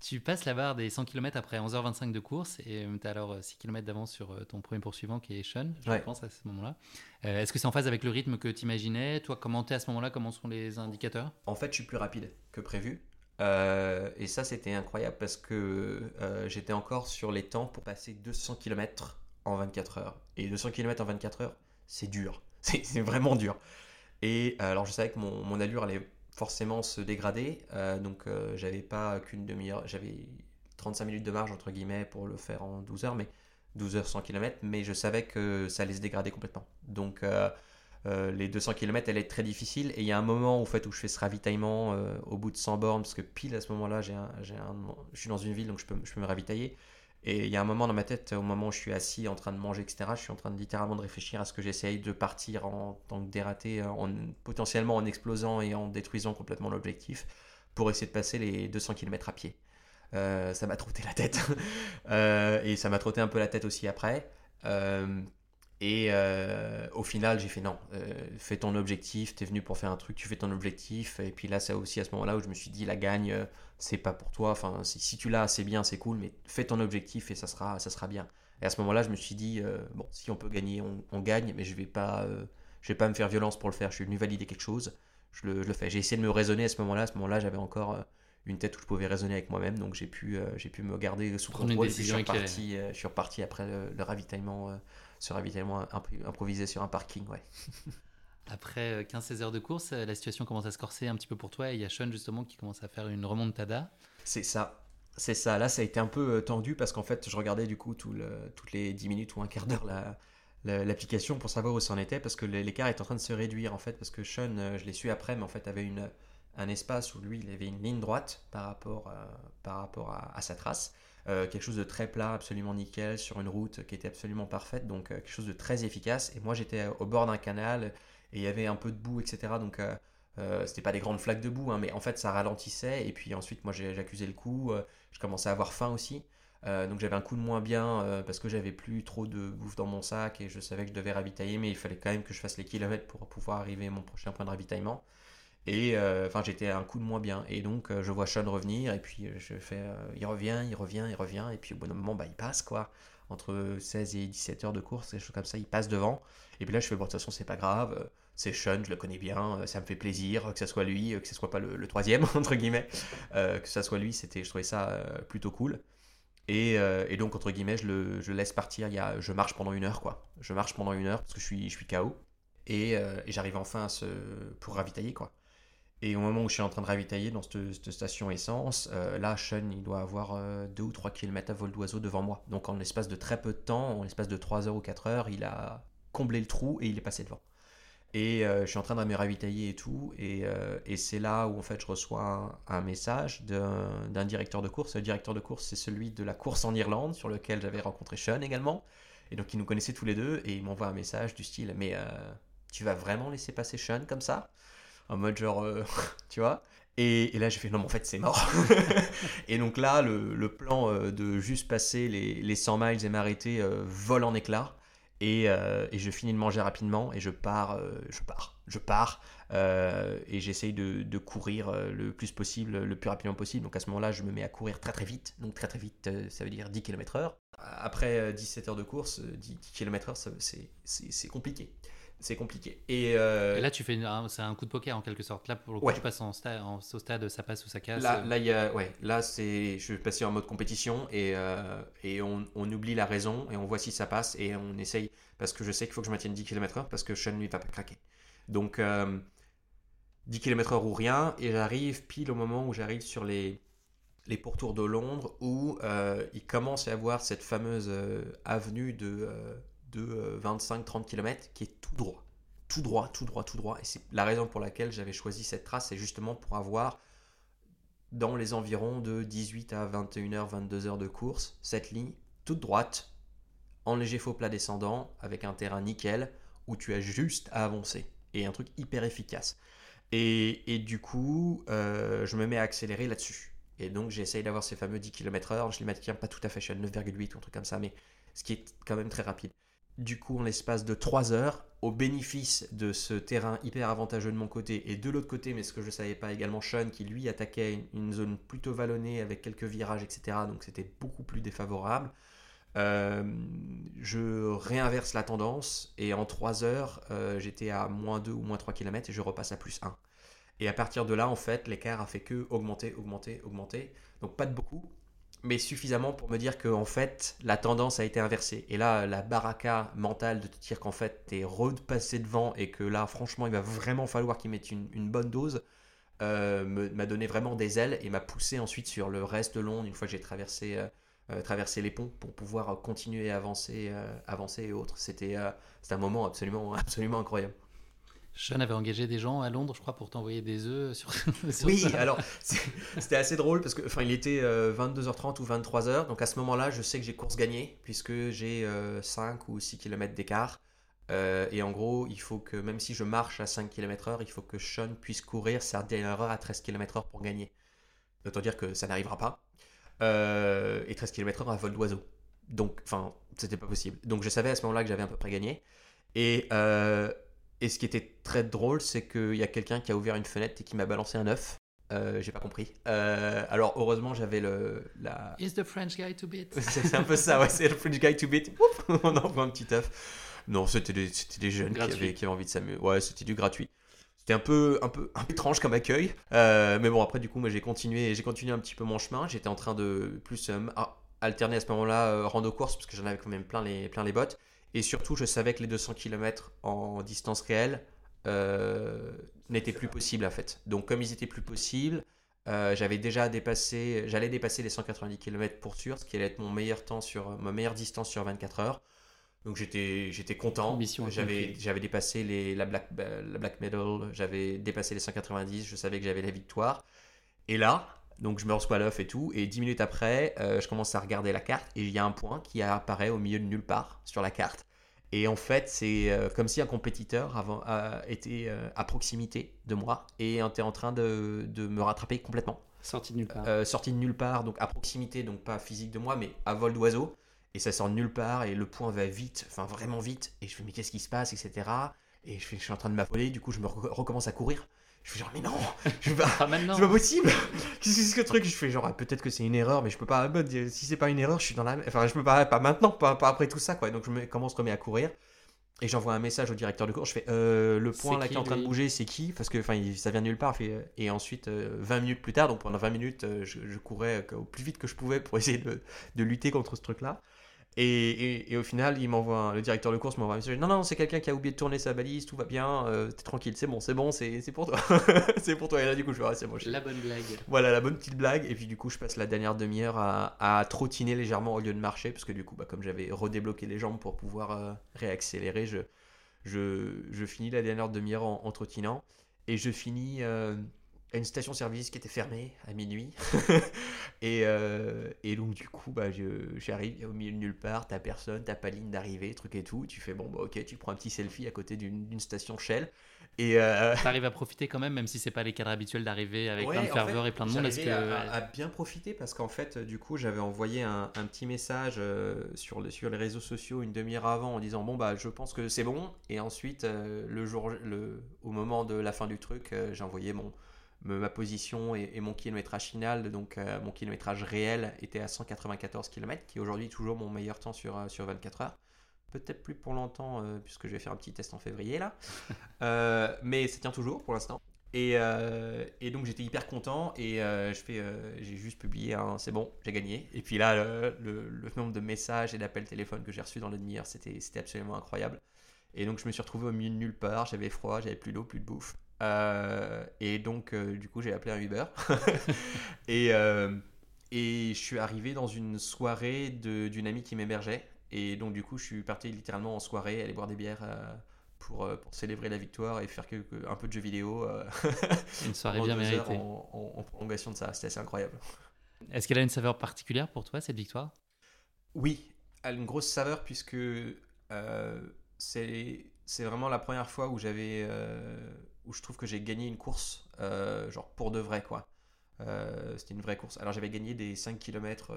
Tu passes la barre des 100 km après 11h25 de course et tu as alors 6 km d'avance sur ton premier poursuivant qui est Sean, je pense, à ce moment-là. Est-ce que c'est en phase avec le rythme que tu imaginais Toi, comment à ce moment-là? Comment sont les indicateurs? En fait, je suis plus rapide que prévu. Euh, et ça, c'était incroyable parce que euh, j'étais encore sur les temps pour passer 200 km en 24 heures. Et 200 km en 24 heures, c'est dur. C'est vraiment dur. Et euh, alors, je savais que mon, mon, allure allait forcément se dégrader. donc, j'avais pas qu'une demi-heure. J'avais 35 minutes de marge, entre guillemets, pour le faire en 12 heures. Mais 12 heures 100 km. Mais je savais que ça allait se dégrader complètement. Donc, euh, les 200 km, elle est très difficile. Et il y a un moment où, fait, où je fais ce ravitaillement euh, au bout de 100 bornes, parce que pile à ce moment-là, j'ai je suis dans une ville, donc je peux me ravitailler. Et il y a un moment dans ma tête, au moment où je suis assis en train de manger, etc., je suis en train de littéralement de réfléchir à ce que j'essaye de partir en tant que dératé, en, potentiellement en explosant et en détruisant complètement l'objectif, pour essayer de passer les 200 km à pied. Euh, ça m'a trotté la tête. et ça m'a trotté un peu la tête aussi après. Et euh, au final, j'ai fait non, euh, fais ton objectif, t'es venu pour faire un truc, tu fais ton objectif. Et puis là, c'est aussi à ce moment-là où je me suis dit, la gagne, euh, c'est pas pour toi. Enfin, si, tu l'as, c'est bien, c'est cool, mais fais ton objectif et ça sera, ça sera bien. Et à ce moment-là, je me suis dit, bon, si on peut gagner, on, gagne, mais je vais pas, je vais pas me faire violence pour le faire. Je suis venu valider quelque chose, je le, je le fais. J'ai essayé de me raisonner à ce moment-là. À ce moment-là, j'avais encore une tête où je pouvais raisonner avec moi-même, donc j'ai pu, j'ai pu me garder sous contrôle. Et je suis reparti, je suis reparti après le ravitaillement ce ravitaillement improvisé sur un parking, ouais. Après 15-16 euh, heures de course, euh, la situation commence à se corser un petit peu pour toi et il y a Sean justement qui commence à faire une remontada. C'est ça. C'est ça. Là, ça a été un peu euh, tendu parce qu'en fait, je regardais du coup toutes les 10 minutes ou un quart d'heure l'application pour savoir où ça en était parce que l'écart est en train de se réduire en fait parce que Sean, je l'ai su après, mais en fait avait une, un espace où lui il avait une ligne droite par rapport, par rapport à, sa trace quelque chose de très plat, absolument nickel, sur une route qui était absolument parfaite, donc quelque chose de très efficace. Et moi j'étais au bord d'un canal et il y avait un peu de boue, etc. Donc euh, c'était pas des grandes flaques de boue, hein, mais en fait ça ralentissait. Et puis ensuite moi j'accusais le coup, je commençais à avoir faim aussi. donc j'avais un coup de moins bien parce que j'avais plus trop de bouffe dans mon sac et je savais que je devais ravitailler, mais il fallait quand même que je fasse les kilomètres pour pouvoir arriver à mon prochain point de ravitaillement. Et enfin, j'étais un coup de moins bien. Et donc, je vois Sean revenir, et puis je fais, il revient, il revient, il revient, et puis au bout d'un moment, bah, il passe, quoi. Entre 16 et 17 heures de course, des choses comme ça, il passe devant. Et puis là, je fais, bon, de toute façon, c'est pas grave c'est Sean, je le connais bien, euh, ça me fait plaisir que ce soit lui, euh, que ce soit pas le, troisième, entre guillemets, euh, que ce soit lui, c'était, je trouvais ça plutôt cool. Et, donc, entre guillemets, je le, laisse partir, il y a, je marche pendant une heure, quoi. Je marche pendant une heure parce que je suis, je suis KO. Et, j'arrive enfin à pour ravitailler, quoi. Et au moment où je suis en train de ravitailler dans cette, station essence, là, Sean, il doit avoir 2 ou 3 km à vol d'oiseau devant moi. Donc, en l'espace de très peu de temps, en l'espace de 3 heures ou 4 heures, il a comblé le trou et il est passé devant. Et euh, je suis en train de me ravitailler et tout. Et, euh, et c'est là où en fait je reçois un, message d'un directeur de course. Le directeur de course, c'est celui de la course en Irlande, sur lequel j'avais rencontré Sean également. Et donc il nous connaissait tous les deux. Et il m'envoie un message du style Mais euh, tu vas vraiment laisser passer Sean comme ça? En mode genre, tu vois? Et, là, j'ai fait non, mais en fait, c'est mort. et donc là, le, le plan de juste passer les, les 100 miles et m'arrêter vole en éclats. Euh, et, je finis de manger rapidement et je pars, euh, je pars, je pars euh, et j'essaye de, courir le plus possible, le plus rapidement possible. Donc à ce moment-là, je me mets à courir très très vite. Donc très très vite, ça veut dire 10 km/h. Après 17 heures de course, 10, km/h, c'est compliqué c'est compliqué. Et, là, tu fais c'est un coup de poker en quelque sorte. Là, pour le coup, tu passes en stade, au stade, ça passe ou ça casse. Là, là, y a, ouais, là c'est, je vais passer en mode compétition et, et on, on, oublie la raison et on voit si ça passe et on essaye parce que je sais qu'il faut que je maintienne 10 km/h parce que Sean lui va pas craquer. Donc 10 km/h ou rien et j'arrive pile au moment où j'arrive sur les les pourtours de Londres où il commence à y avoir cette fameuse avenue de de 25-30 euh, km qui est tout droit. Tout droit, tout droit, tout droit. Et c'est la raison pour laquelle j'avais choisi cette trace, c'est justement pour avoir dans les environs de 18 à 21h, 22h de course, cette ligne toute droite, en léger faux plat descendant, avec un terrain nickel, où tu as juste à avancer. Et un truc hyper efficace. Et, du coup, euh, je me mets à accélérer là-dessus. Et donc, j'essaye d'avoir ces fameux 10 km/h. Je les maintiens pas tout à fait, je suis à 9,8 ou un truc comme ça, mais ce qui est quand même très rapide du coup en l'espace de 3 heures, au bénéfice de ce terrain hyper avantageux de mon côté et de l'autre côté, mais ce que je ne savais pas également, Sean qui lui attaquait une zone plutôt vallonnée avec quelques virages, etc. Donc c'était beaucoup plus défavorable. Euh, je réinverse la tendance et en 3 heures, euh, j'étais à moins 2 ou moins 3 km et je repasse à plus 1. Et à partir de là, en fait, l'écart a fait que augmenter, augmenter, augmenter. Donc pas de beaucoup, mais suffisamment pour me dire que en fait la tendance a été inversée. Et là, la baraka mentale de te dire qu'en fait t'es repassé devant et que là, franchement, il va vraiment falloir qu'il mette une, bonne dose, euh, m'a donné vraiment des ailes et m'a poussé ensuite sur le reste de Londres une fois que j'ai traversé, euh, euh, traversé les ponts pour pouvoir continuer à avancer, avancer et autres. C'était un moment absolument, absolument incroyable. Sean avait engagé des gens à Londres, je crois, pour t'envoyer des œufs sur, Oui, alors c'était assez drôle parce que enfin il était 22h30 euh, ou 23h, donc à ce moment-là, je sais que j'ai course gagnée puisque j'ai 5 euh, ou 6 km d'écart. Euh, et en gros, il faut que même si je marche à 5 km/h, il faut que Sean puisse courir sa dernière heure à 13 km/h pour gagner. Autant dire que ça n'arrivera pas. et 13 km/h à vol d'oiseau. Donc, enfin, c'était pas possible. Donc je savais à ce moment-là que j'avais à peu près gagné. Et et ce qui était très drôle, c'est qu'il y a quelqu'un qui a ouvert une fenêtre et qui m'a balancé un œuf. Euh, j'ai pas compris. Euh, alors heureusement j'avais le la. Is the French guy to beat C'est un peu ça, ouais. C'est le French guy to beat. on envoie un petit œuf. Non, c'était des, des, jeunes qui avaient, qui avaient, envie de s'amuser. Ouais, c'était du gratuit. C'était un peu, un peu, un peu étrange comme accueil. Euh, mais bon, après du coup, moi j'ai continué, j'ai continué un petit peu mon chemin. J'étais en train de plus alterner à ce moment-là rando course parce que j'en avais quand même plein les, plein les bottes. Et surtout, je savais que les 200 km en distance réelle euh, n'étaient plus possibles en fait. Donc, comme ils étaient plus possibles, euh, j'avais déjà dépassé, j'allais dépasser les 190 km pour sûr, ce qui allait être mon meilleur temps sur ma meilleure distance sur 24 heures. Donc j'étais j'étais content. J'avais j'avais dépassé les la black la black medal, j'avais dépassé les 190, je savais que j'avais la victoire. Et là, donc je me reçois l'œuf et tout, et 10 minutes après, euh, je commence à regarder la carte, et il y a un point qui apparaît au milieu de nulle part sur la carte. Et en fait, c'est euh, comme si un compétiteur avant, était euh, à proximité de moi et était en train de, de me rattraper complètement. Sorti de nulle part. sorti de nulle part, donc à proximité, donc pas physique de moi, mais à vol d'oiseau. Et ça sort de nulle part, et le point va vite, enfin vraiment vite. Et je fais, mais qu'est-ce qui se passe, etc. Et je, je suis en train de m'affoler, du coup, je me recommence à courir. Je fais genre, mais non, je veux pas, Pas maintenant. c'est pas possible. Qu'est-ce que c'est que ce truc? Je fais genre, ah, peut-être que c'est une erreur, mais je peux pas. bah, Si c'est pas une erreur, je suis dans la. Enfin, je peux pas, pas maintenant, pas, pas après tout ça, quoi. Donc je me, commence remet à courir? Et j'envoie un message au directeur de cours. Je fais euh, le point là qui, est en train de bouger, c'est qui? Parce que enfin, ça vient de nulle part. Euh, et ensuite, euh, 20 minutes plus tard, donc pendant 20 minutes, euh, je, je courais euh, au plus vite que je pouvais pour essayer de, de lutter contre ce truc-là. Et, et- et au final, il m'envoie le directeur de course m'envoie un message. Non, non, c'est quelqu'un qui a oublié de tourner sa balise, tout va bien, euh, t'es tranquille, c'est bon, c'est bon, c'est pour toi. c'est pour toi. Et là, du coup, je ah, c'est bon, je- La bonne blague. voilà la bonne petite blague. Et puis du coup, je passe la dernière demi-heure à, à trottiner légèrement au lieu de marcher. Parce que du coup, bah, comme j'avais redébloqué les jambes pour pouvoir euh, réaccélérer, je, je, je finis la dernière demi-heure en, en trottinant. Et je finis euh, à une station-service qui était fermée à minuit. et, euh, et donc du coup, bah, j'arrive au milieu de nulle part, t'as personne, t'as pas ligne d'arrivée, truc et tout. Tu fais bon, bah ok, tu prends un petit selfie à côté d'une station Shell. Et, euh, T'arrives à profiter quand même, même si c'est pas les cadres habituels d'arriver avec Ouais, plein de en ferveur fait, et plein de monde. Est-ce que à, à bien profiter parce qu'en fait, du coup, j'avais envoyé un, un petit message euh, sur, le- sur les réseaux sociaux une demi-heure avant en disant bon bah je pense que c'est bon et ensuite euh, le jour le au moment de la fin du truc, j'ai envoyé mon ma position et, et mon kilométrage final donc euh, mon kilométrage réel était à 194 km qui est aujourd'hui toujours mon meilleur temps sur euh, sur 24 heures. Peut-être plus pour longtemps euh, puisque je vais faire un petit test en février là. Mais ça tient toujours pour l'instant. Et, et donc j'étais hyper content et je fais, j'ai juste publié un c'est bon, j'ai gagné. Et puis là, le, le- le nombre de messages et d'appels téléphone que j'ai reçus dans la demi-heure, c'était, c'était absolument incroyable. Et donc je me suis retrouvé au milieu de nulle part, j'avais froid, j'avais plus d'eau, plus de bouffe. Euh, et donc euh, du coup j'ai appelé un Uber. et, euh, et je suis arrivé dans une soirée d'une amie qui m'hébergeait. Et donc du coup je suis parti littéralement en soirée, aller boire des bières. pour, pour célébrer la victoire et faire un peu de jeux vidéo une soirée bien méritée en, en- en prolongation de ça. C'était assez incroyable. Est-ce qu'elle a une saveur particulière pour toi cette victoire? Oui, elle a une grosse saveur puisque c'est c'est vraiment la première fois où j'avais où je trouve que j'ai gagné une course euh, genre pour de vrai quoi. Euh, C'était une vraie course. Alors j'avais gagné des 5 km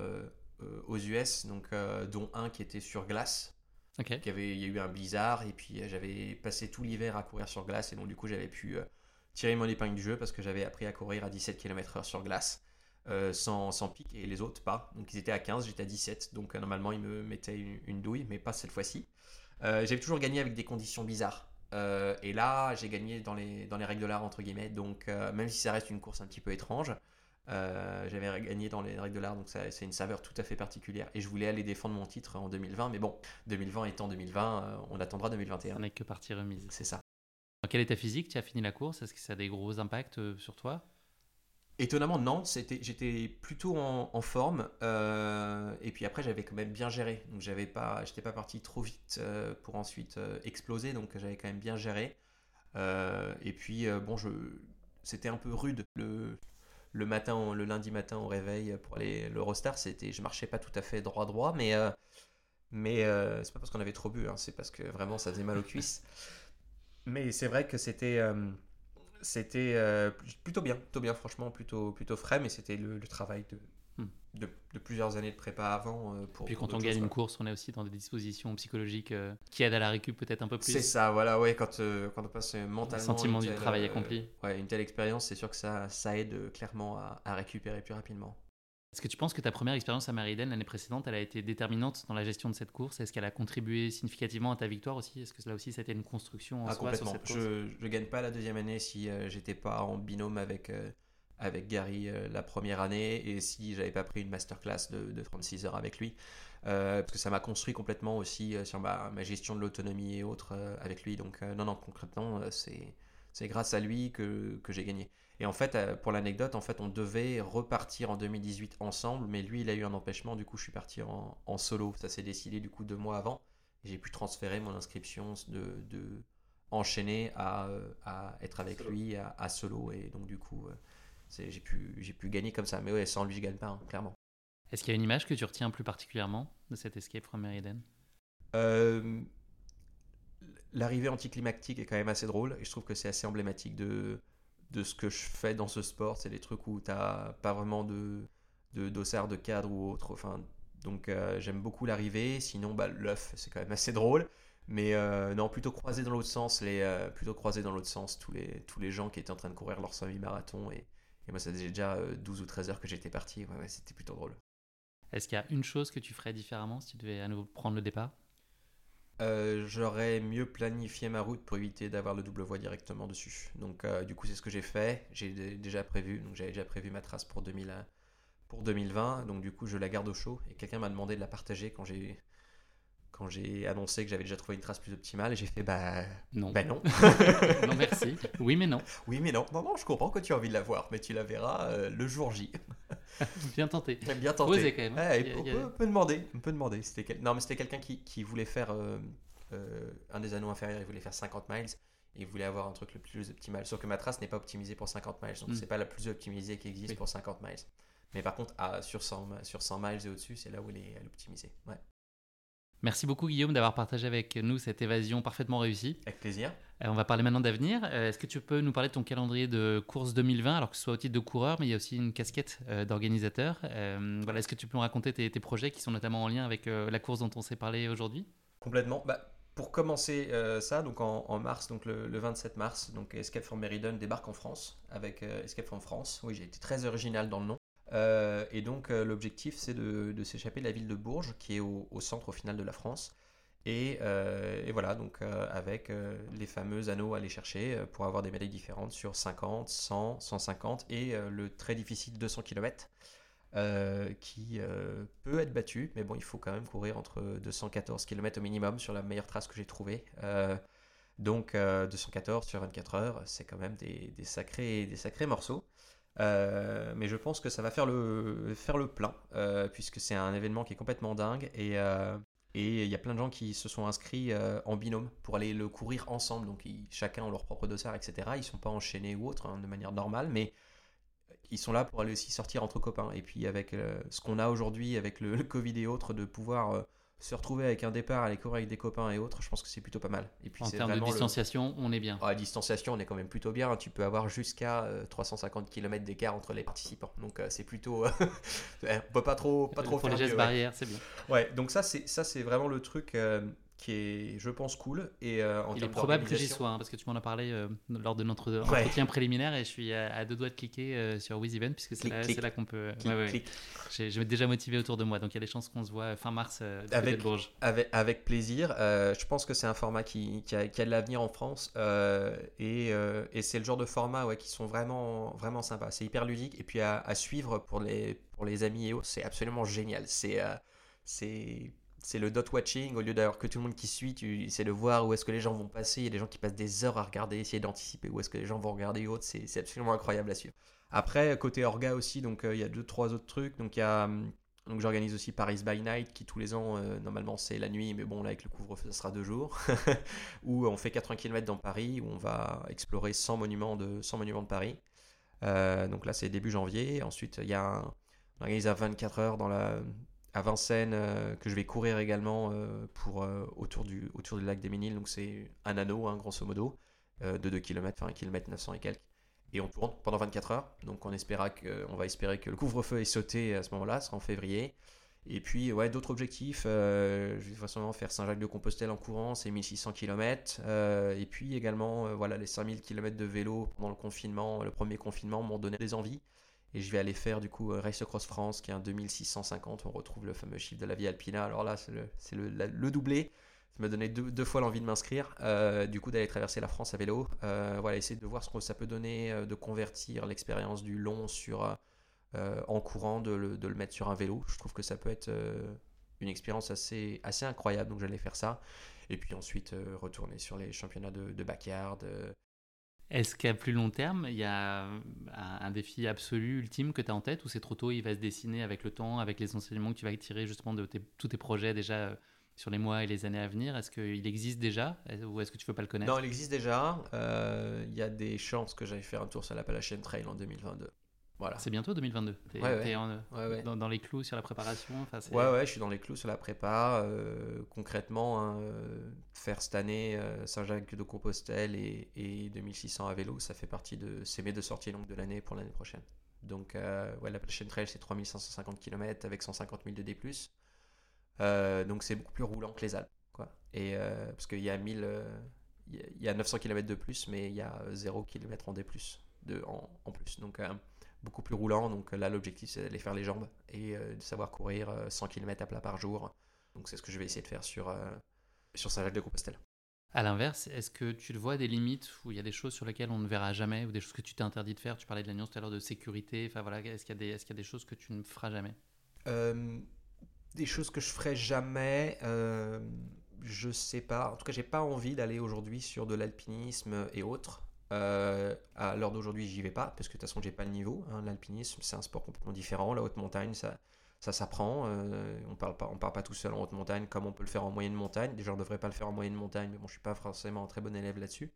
aux US donc euh, dont un qui était sur glace. Ok. qu'il y avait, il y a eu un blizzard et puis euh, j'avais passé tout l'hiver à courir sur glace et donc du coup j'avais pu euh, tirer mon épingle du jeu parce que j'avais appris à courir à 17 km/h sur glace euh, sans, sans pic et les autres pas. Donc ils étaient à 15, j'étais à 17 donc euh, normalement ils me mettaient une, une douille mais pas cette fois-ci. Euh, j'avais toujours gagné avec des conditions bizarres. Euh, et là, j'ai gagné dans les, dans les règles de l'art, entre guillemets. Donc, euh, même si ça reste une course un petit peu étrange, euh, j'avais gagné dans les règles de l'art. Donc, ça- c'est une saveur tout à fait particulière. Et je voulais aller défendre mon titre en 2020. Mais bon, 2020 étant 2020, euh, on attendra 2021. Ça n'est que partie remise. C'est ça. Dans quel état physique? Tu as fini la course? Est-ce que ça a des gros impacts sur toi? Étonnamment, non, j'étais plutôt en, en forme. euh, et puis après, j'avais quand même bien géré. Donc, j'avais pas, j'étais pas parti trop vite euh, pour ensuite euh, exploser. Donc, j'avais quand même bien géré. Et puis, bon, je, c'était un peu rude le, le matin, le lundi matin au réveil pour aller l'Eurostar. C'était, je marchais pas tout à fait droit droit, mais mais c'est pas parce qu'on avait trop bu, hein, c'est parce que vraiment ça faisait mal aux cuisses. Mais c'est vrai que c'était c'était euh, plutôt bien, plutôt bien, franchement, plutôt, plutôt frais, mais c'était le, le travail de, Hmm. de, de plusieurs années de prépa avant. euh, pour, Puis quand on gagne une course, on est aussi dans des dispositions psychologiques euh, qui aident à la récup peut-être un peu plus. C'est ça, voilà, ouais, quand, quand on passe mentalement. sentiment une du travail accompli. ouais, une telle expérience, c'est sûr que ça, ça aide clairement à, à récupérer plus rapidement. Est-ce que tu penses que ta première expérience à Mariden l'année précédente, elle a été déterminante dans la gestion de cette course? Est-ce qu'elle a contribué significativement à ta victoire aussi? Est-ce que là aussi, c'était une construction en Ah, soi sur complètement. cette course? Je ne gagne pas la deuxième année si euh, j'étais pas en binôme avec, euh, avec Gary euh, la première année et si j'avais pas pris une masterclass de, de 36 heures avec lui. Euh, parce que ça m'a construit complètement aussi sur ma, ma gestion de l'autonomie et autres avec lui. Donc, non, non, concrètement, c'est c'est grâce à lui que, que j'ai gagné. Et en fait, euh, pour l'anecdote, en fait, on devait repartir en 2018 ensemble, mais lui, il a eu un empêchement. Du coup, je suis parti en, en solo. Ça s'est décidé du coup deux mois avant. J'ai pu transférer mon inscription de, de enchaîner à, euh, à être avec Solo. lui à, à solo. Et donc, du coup, euh, c'est- j'ai pu, j'ai pu gagner comme ça. Mais ouais, sans lui, je gagne pas, hein, clairement. Est-ce qu'il y a une image que tu retiens plus particulièrement de cette escape from Meriden Euh, L'arrivée anticlimactique est quand même assez drôle et je trouve que c'est assez emblématique de, de ce que je fais dans ce sport. C'est des trucs où tu n'as pas vraiment de, de dossard de cadre ou autre. Enfin, donc euh, j'aime beaucoup l'arrivée. Sinon, bah, l'œuf, c'est quand même assez drôle. Mais euh, non, plutôt croisé dans l'autre sens, les, euh, plutôt croisé dans l'autre sens tous les, tous les gens qui étaient en train de courir leur semi-marathon. Et, et moi, ça faisait déjà euh, 12 ou 13 heures que j'étais parti. Ouais, c'était plutôt drôle. Est-ce qu'il y a une chose que tu ferais différemment si tu devais à nouveau prendre le départ? Euh, J'aurais mieux planifié ma route pour éviter d'avoir le double voie directement dessus. Donc, euh, du coup, c'est ce que j'ai fait. J'ai dé- déjà prévu. Donc, j'avais déjà prévu ma trace pour 2000, euh, pour 2020. Donc, du coup, je la garde au chaud. Et quelqu'un m'a demandé de la partager quand j'ai quand j'ai annoncé que j'avais déjà trouvé une trace plus optimale. J'ai fait bah, Non. bah non. non, merci. Oui, mais non. oui, mais non. Non, non, je comprends que tu as envie de la voir. Mais tu la verras euh, le jour J. Bien tenté. Bien tenter. Osez quand même. hein. Ouais, a- on, a- peut, on peut demander, on peut demander. C'était quel- Non, mais c'était quelqu'un qui, qui voulait faire euh, euh, un des anneaux inférieurs, il voulait faire 50 miles et il voulait avoir un truc le plus optimal. Sauf que ma trace n'est pas optimisée pour 50 miles, donc Mm. c'est pas la plus optimisée qui existe Oui. pour 50 miles. Mais par contre, à- sur, 100, mi- sur 100 miles et au-dessus, c'est là où elle est, elle est optimisée. Ouais. Merci beaucoup, Guillaume, d'avoir partagé avec nous cette évasion parfaitement réussie. Avec plaisir. Euh, on va parler maintenant d'avenir. Euh, Est-ce que tu peux nous parler de ton calendrier de course 2020, alors que ce soit au titre de coureur, mais il y a aussi une casquette euh, d'organisateur. Voilà, Est-ce que tu peux nous raconter tes, tes projets qui sont notamment en lien avec la course dont on s'est parlé aujourd'hui? Complètement. Bah, pour commencer ça, donc en, en mars, donc le, le 27 mars, donc Escape from Meriden débarque en France avec Escape from France. Oui, j'ai été très original dans le nom. Euh, et donc euh, l'objectif, c'est de, s'échapper de la ville de Bourges, qui est au, centre au final de la France. Et, euh, voilà, donc avec les fameux anneaux à aller chercher pour avoir des médailles différentes sur 50, 100, 150 et le très difficile 200 km qui peut être battu, mais bon, il faut quand même courir entre 214 km au minimum sur la meilleure trace que j'ai trouvée. Donc euh, 214 sur 24 heures, c'est quand même des sacrés, des sacrés morceaux. Euh, mais je pense que ça va faire le, faire le plein, euh, puisque c'est un événement qui est complètement dingue et euh, et il y a plein de gens qui se sont inscrits en binôme pour aller le courir ensemble. Donc chacun ont leur propre dossard, etc. Ils sont pas enchaînés ou autre hein, de manière normale, mais ils sont là pour aller aussi sortir entre copains. Et puis avec ce qu'on a aujourd'hui, avec le, Covid et autres, de pouvoir se retrouver avec un départ, aller courir avec des copains et autres, je pense que c'est plutôt pas mal. Et puis En termes de le- distanciation, on est bien. Ah, distanciation, on est quand même plutôt bien. Tu peux avoir jusqu'à euh, 350 km d'écart entre les participants. Donc euh, c'est plutôt... on peut pas trop, pas trop Pour les faire gestes mieux, ouais. barrières, c'est bien. Ouais, donc ça c'est ça c'est vraiment le truc euh, qui est, je pense, cool. Et euh, en Il est probable que j'y sois, hein, parce que tu m'en as parlé euh, lors de notre Ouais. entretien préliminaire et je suis à, à deux doigts de cliquer euh, sur WizEvent, puisque c'est là, qu'on peut. Clic, ouais, ouais. je vais déjà motivé autour de moi, donc il y a des chances qu'on se voit fin mars euh, Avec- Bourges. Avec, avec plaisir. Je pense que c'est un format qui, qui a, qui a de l'avenir en France. et et c'est le genre de format qui sont vraiment, vraiment sympas. C'est hyper ludique. Et puis à, à suivre pour les, pour les amis et autres, c'est absolument génial. C'est c'est c'est le dot watching. Au lieu d'avoir que tout le monde qui suit, tu essaies de voir où est-ce que les gens vont passer. Il y a des gens qui passent des heures à regarder, essayer d'anticiper où est-ce que les gens vont regarder et autres. C'est absolument incroyable à suivre. Après, côté orga aussi, donc euh, il y a deux, trois autres trucs. Donc il y a. hum, donc j'organise aussi Paris by Night qui tous les ans, euh, normalement c'est la nuit, mais bon là avec le couvre-feu ça sera deux jours, où on fait 80 km dans Paris, où on va explorer 100 monuments de, 100 monuments de Paris. Euh, donc là c'est début janvier, ensuite il y a un, on organise à 24 heures dans la, à Vincennes euh, que je vais courir également euh, euh, autour, du, lac des Méniles, donc c'est un anneau hein, grosso modo, de 2 km, enfin 1 km 900 et quelques et on tourne pendant 24 heures. Donc on, espéra que, on va espérer que le couvre-feu est sauté à ce moment-là, ce sera en février. Et puis, ouais, d'autres objectifs. je vais forcément faire Saint-Jacques-de-Compostelle en courant, c'est 1600 km. et puis également, voilà, les 5000 km de vélo pendant le confinement, le premier confinement m'ont donné des envies. Et je vais aller faire du coup euh, Race Across France qui est un 2650. On retrouve le fameux chiffre de la Via Alpina. Alors là, c'est le, doublé. Ça m'a donné deux, fois l'envie de m'inscrire. euh, du coup, d'aller traverser la France à vélo. Euh, voilà, essayer de voir ce que ça peut donner, de convertir l'expérience du long sur, en courant, de le, mettre sur un vélo. Je trouve que ça peut être une expérience assez, incroyable. Donc j'allais faire ça. Et puis ensuite, retourner sur les championnats de backyard. Est-ce qu'à plus long terme, il y a un, défi absolu, ultime que tu as en tête, ou c'est trop tôt, il va se dessiner avec le temps, avec les enseignements que tu vas tirer justement de tous tes projets déjà euh, sur les mois et les années à venir? Est-ce qu'il existe déjà, ou est-ce que tu ne veux pas le connaître? Non, il existe déjà. Euh, Il y a des chances que j'aille faire un tour sur l'Appalachian Trail en 2022. Voilà. C'est bientôt 2022. T'es, Ouais, ouais. t'es en- Ouais, ouais. Dans, dans les clous sur la préparation c'est- Ouais, ouais, je suis dans les clous sur la prépa. Euh, concrètement, hein, euh, faire cette année euh, Saint-Jacques de Compostelle et, et 2600 à vélo, ça fait partie de. C'est mes deux sorties longues de l'année pour l'année prochaine. Donc, euh, ouais, l'Appalachian Trail, c'est 3550 km avec 150 000 de D. Donc, c'est beaucoup plus roulant que les Alpes. Quoi. Et, parce qu'il y a 1000, il y a 900 km de plus, mais il y a 0 km en D+, de, en, en plus. Donc beaucoup plus roulant. Donc là, l'objectif, c'est d'aller faire les jambes et de savoir courir 100 km à plat par jour. Donc c'est ce que je vais essayer de faire sur, sur Saint-Jacques de Compostelle. À l'inverse, est-ce que tu le vois des limites où il y a des choses sur lesquelles on ne verra jamais ou des choses que tu t'es interdit de faire? Tu parlais de l'alliance tout à l'heure de sécurité. Enfin voilà, est-ce qu'il y, est qu'il y, a des choses que tu ne feras jamais? Euh, Des choses que je ferai jamais, euh, je sais pas. En tout cas, j'ai pas envie d'aller aujourd'hui sur de l'alpinisme et autres. Euh, à l'heure d'aujourd'hui, j'y vais pas parce que de toute façon, j'ai pas le niveau. Hein. L'alpinisme, c'est un sport complètement différent. La haute montagne, ça, ça s'apprend. Euh, on parle pas, on part pas tout seul en haute montagne comme on peut le faire en moyenne montagne. Déjà, on devrait pas le faire en moyenne montagne, mais bon, je suis pas forcément un très bon élève là-dessus.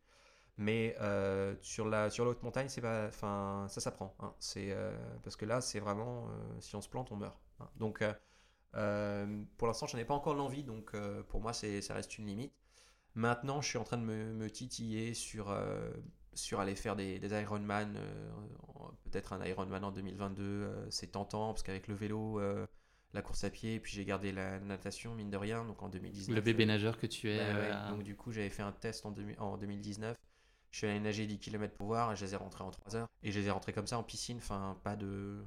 Mais euh, sur la sur la haute montagne, c'est pas, enfin, ça s'apprend. Hein. C'est parce que là, c'est vraiment, si on se plante, on meurt. Hein. Donc, pour l'instant, je n'ai pas encore l'envie, donc pour moi, c'est ça reste une limite. Maintenant, je suis en train de me titiller sur sur aller faire des, des Ironman, euh, peut-être un Ironman en 2022, euh, c'est tentant parce qu'avec le vélo, euh, la course à pied, et puis j'ai gardé la natation, mine de rien, donc en 2019. Le bébé nageur que tu es. Bah donc du coup, j'avais fait un test en, en 2019. Je suis allé nager 10 km pour voir et je les ai rentrés en 3 heures. Et je les ai rentrés comme ça en piscine, enfin pas de.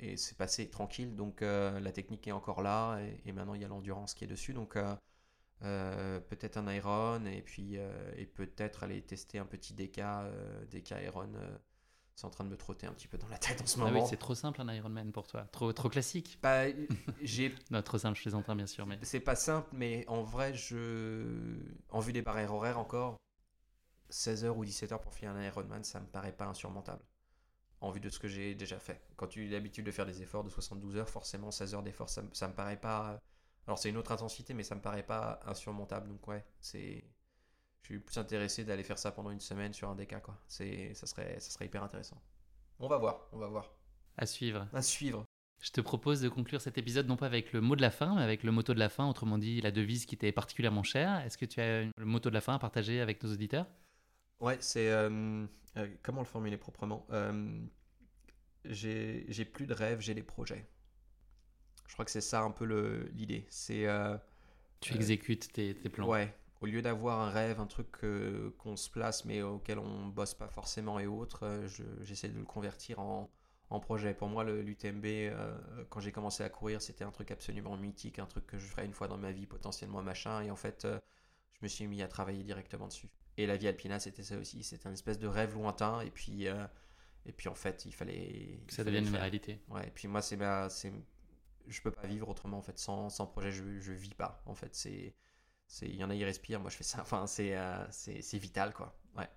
Et c'est passé tranquille, donc la technique est encore là, et, maintenant il y a l'endurance qui est dessus. Donc euh, peut-être un Iron et puis euh, et peut-être aller tester un petit DK, euh, DK Iron. c'est en train de me trotter un petit peu dans la tête en ce moment. Ah oui, c'est trop simple un Ironman pour toi, trop trop classique. Bah, j'ai. non, trop simple, je plaisante bien sûr, mais. C'est pas simple, mais en vrai, je, en vue des barrières horaires encore, 16h ou 17h pour finir un Ironman, ça me paraît pas insurmontable. En vue de ce que j'ai déjà fait. Quand tu as l'habitude de faire des efforts de 72 heures, forcément 16 heures d'effort, ça, ça me paraît pas alors c'est une autre intensité, mais ça me paraît pas insurmontable. Donc ouais, c'est. Je suis plus intéressé d'aller faire ça pendant une semaine sur un DK, quoi. C'est, ça serait, ça serait hyper intéressant. On va voir, on va voir. À suivre. À suivre. Je te propose de conclure cet épisode non pas avec le mot de la fin, mais avec le motto de la fin, autrement dit la devise qui t'est particulièrement chère. Est-ce que tu as le motto de la fin à partager avec nos auditeurs? Ouais, c'est euh, euh, comment le formuler proprement? Euh, j'ai plus de rêves, j'ai des projets. Je crois que c'est ça un peu l'idée. C'est. Euh, tu exécutes tes, tes, plans. Ouais. Au lieu d'avoir un rêve, un truc qu'on se place mais auquel on bosse pas forcément et autres, euh, j'essaie de le convertir en, en projet. Pour moi, l'UTMB, euh, quand j'ai commencé à courir, c'était un truc absolument mythique, un truc que je ferais une fois dans ma vie, potentiellement machin. Et en fait, je me suis mis à travailler directement dessus. Et la vie alpina, c'était ça aussi. C'était un espèce de rêve lointain. Et puis, et puis en fait, il fallait. Que ça devienne une réalité. Ouais. Et puis moi, c'est ma, je peux pas vivre autrement en fait sans, sans projet. Je, je vis pas en fait. C'est il y en a qui respirent. Moi je fais ça. Enfin c'est euh, c'est vital quoi. Ouais.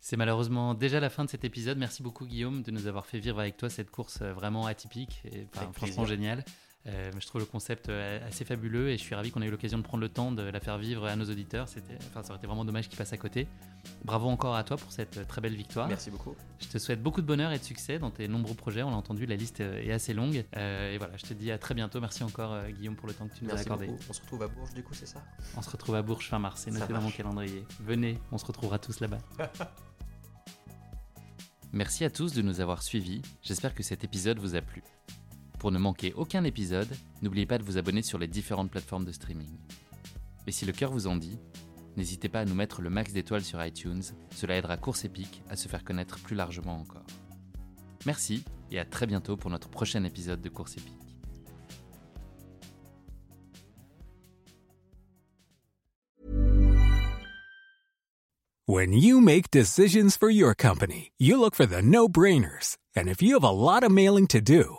C'est malheureusement déjà la fin de cet épisode. Merci beaucoup Guillaume de nous avoir fait vivre avec toi cette course euh, vraiment atypique et franchement géniale. Euh, je trouve le concept euh, assez fabuleux et je suis ravi qu'on ait eu l'occasion de prendre le temps de la faire vivre à nos auditeurs. C'était, enfin, ça aurait été vraiment dommage qu'ils passent à côté. Bravo encore à toi pour cette euh, très belle victoire. Merci beaucoup. Je te souhaite beaucoup de bonheur et de succès dans tes nombreux projets. On l'a entendu, la liste est assez longue. et voilà, je te dis à très bientôt. Merci encore Guillaume pour le temps que tu nous as accordé. On se retrouve à Bourges du coup, c'est ça? On se retrouve à Bourges fin mars. C'est noté dans mon calendrier. Venez, on se retrouvera tous là-bas. Merci à tous de nous avoir suivis. J'espère que cet épisode vous a plu. Pour ne manquer aucun épisode, n'oubliez pas de vous abonner sur les différentes plateformes de streaming. Et si le cœur vous en dit, n'hésitez pas à nous mettre le max d'étoiles sur iTunes, cela aidera Course Épique à se faire connaître plus largement encore. Merci et à très bientôt pour notre prochain épisode de Course Épique. When you make decisions for your company, you look for the no-brainers. And if you have a lot of mailing to do,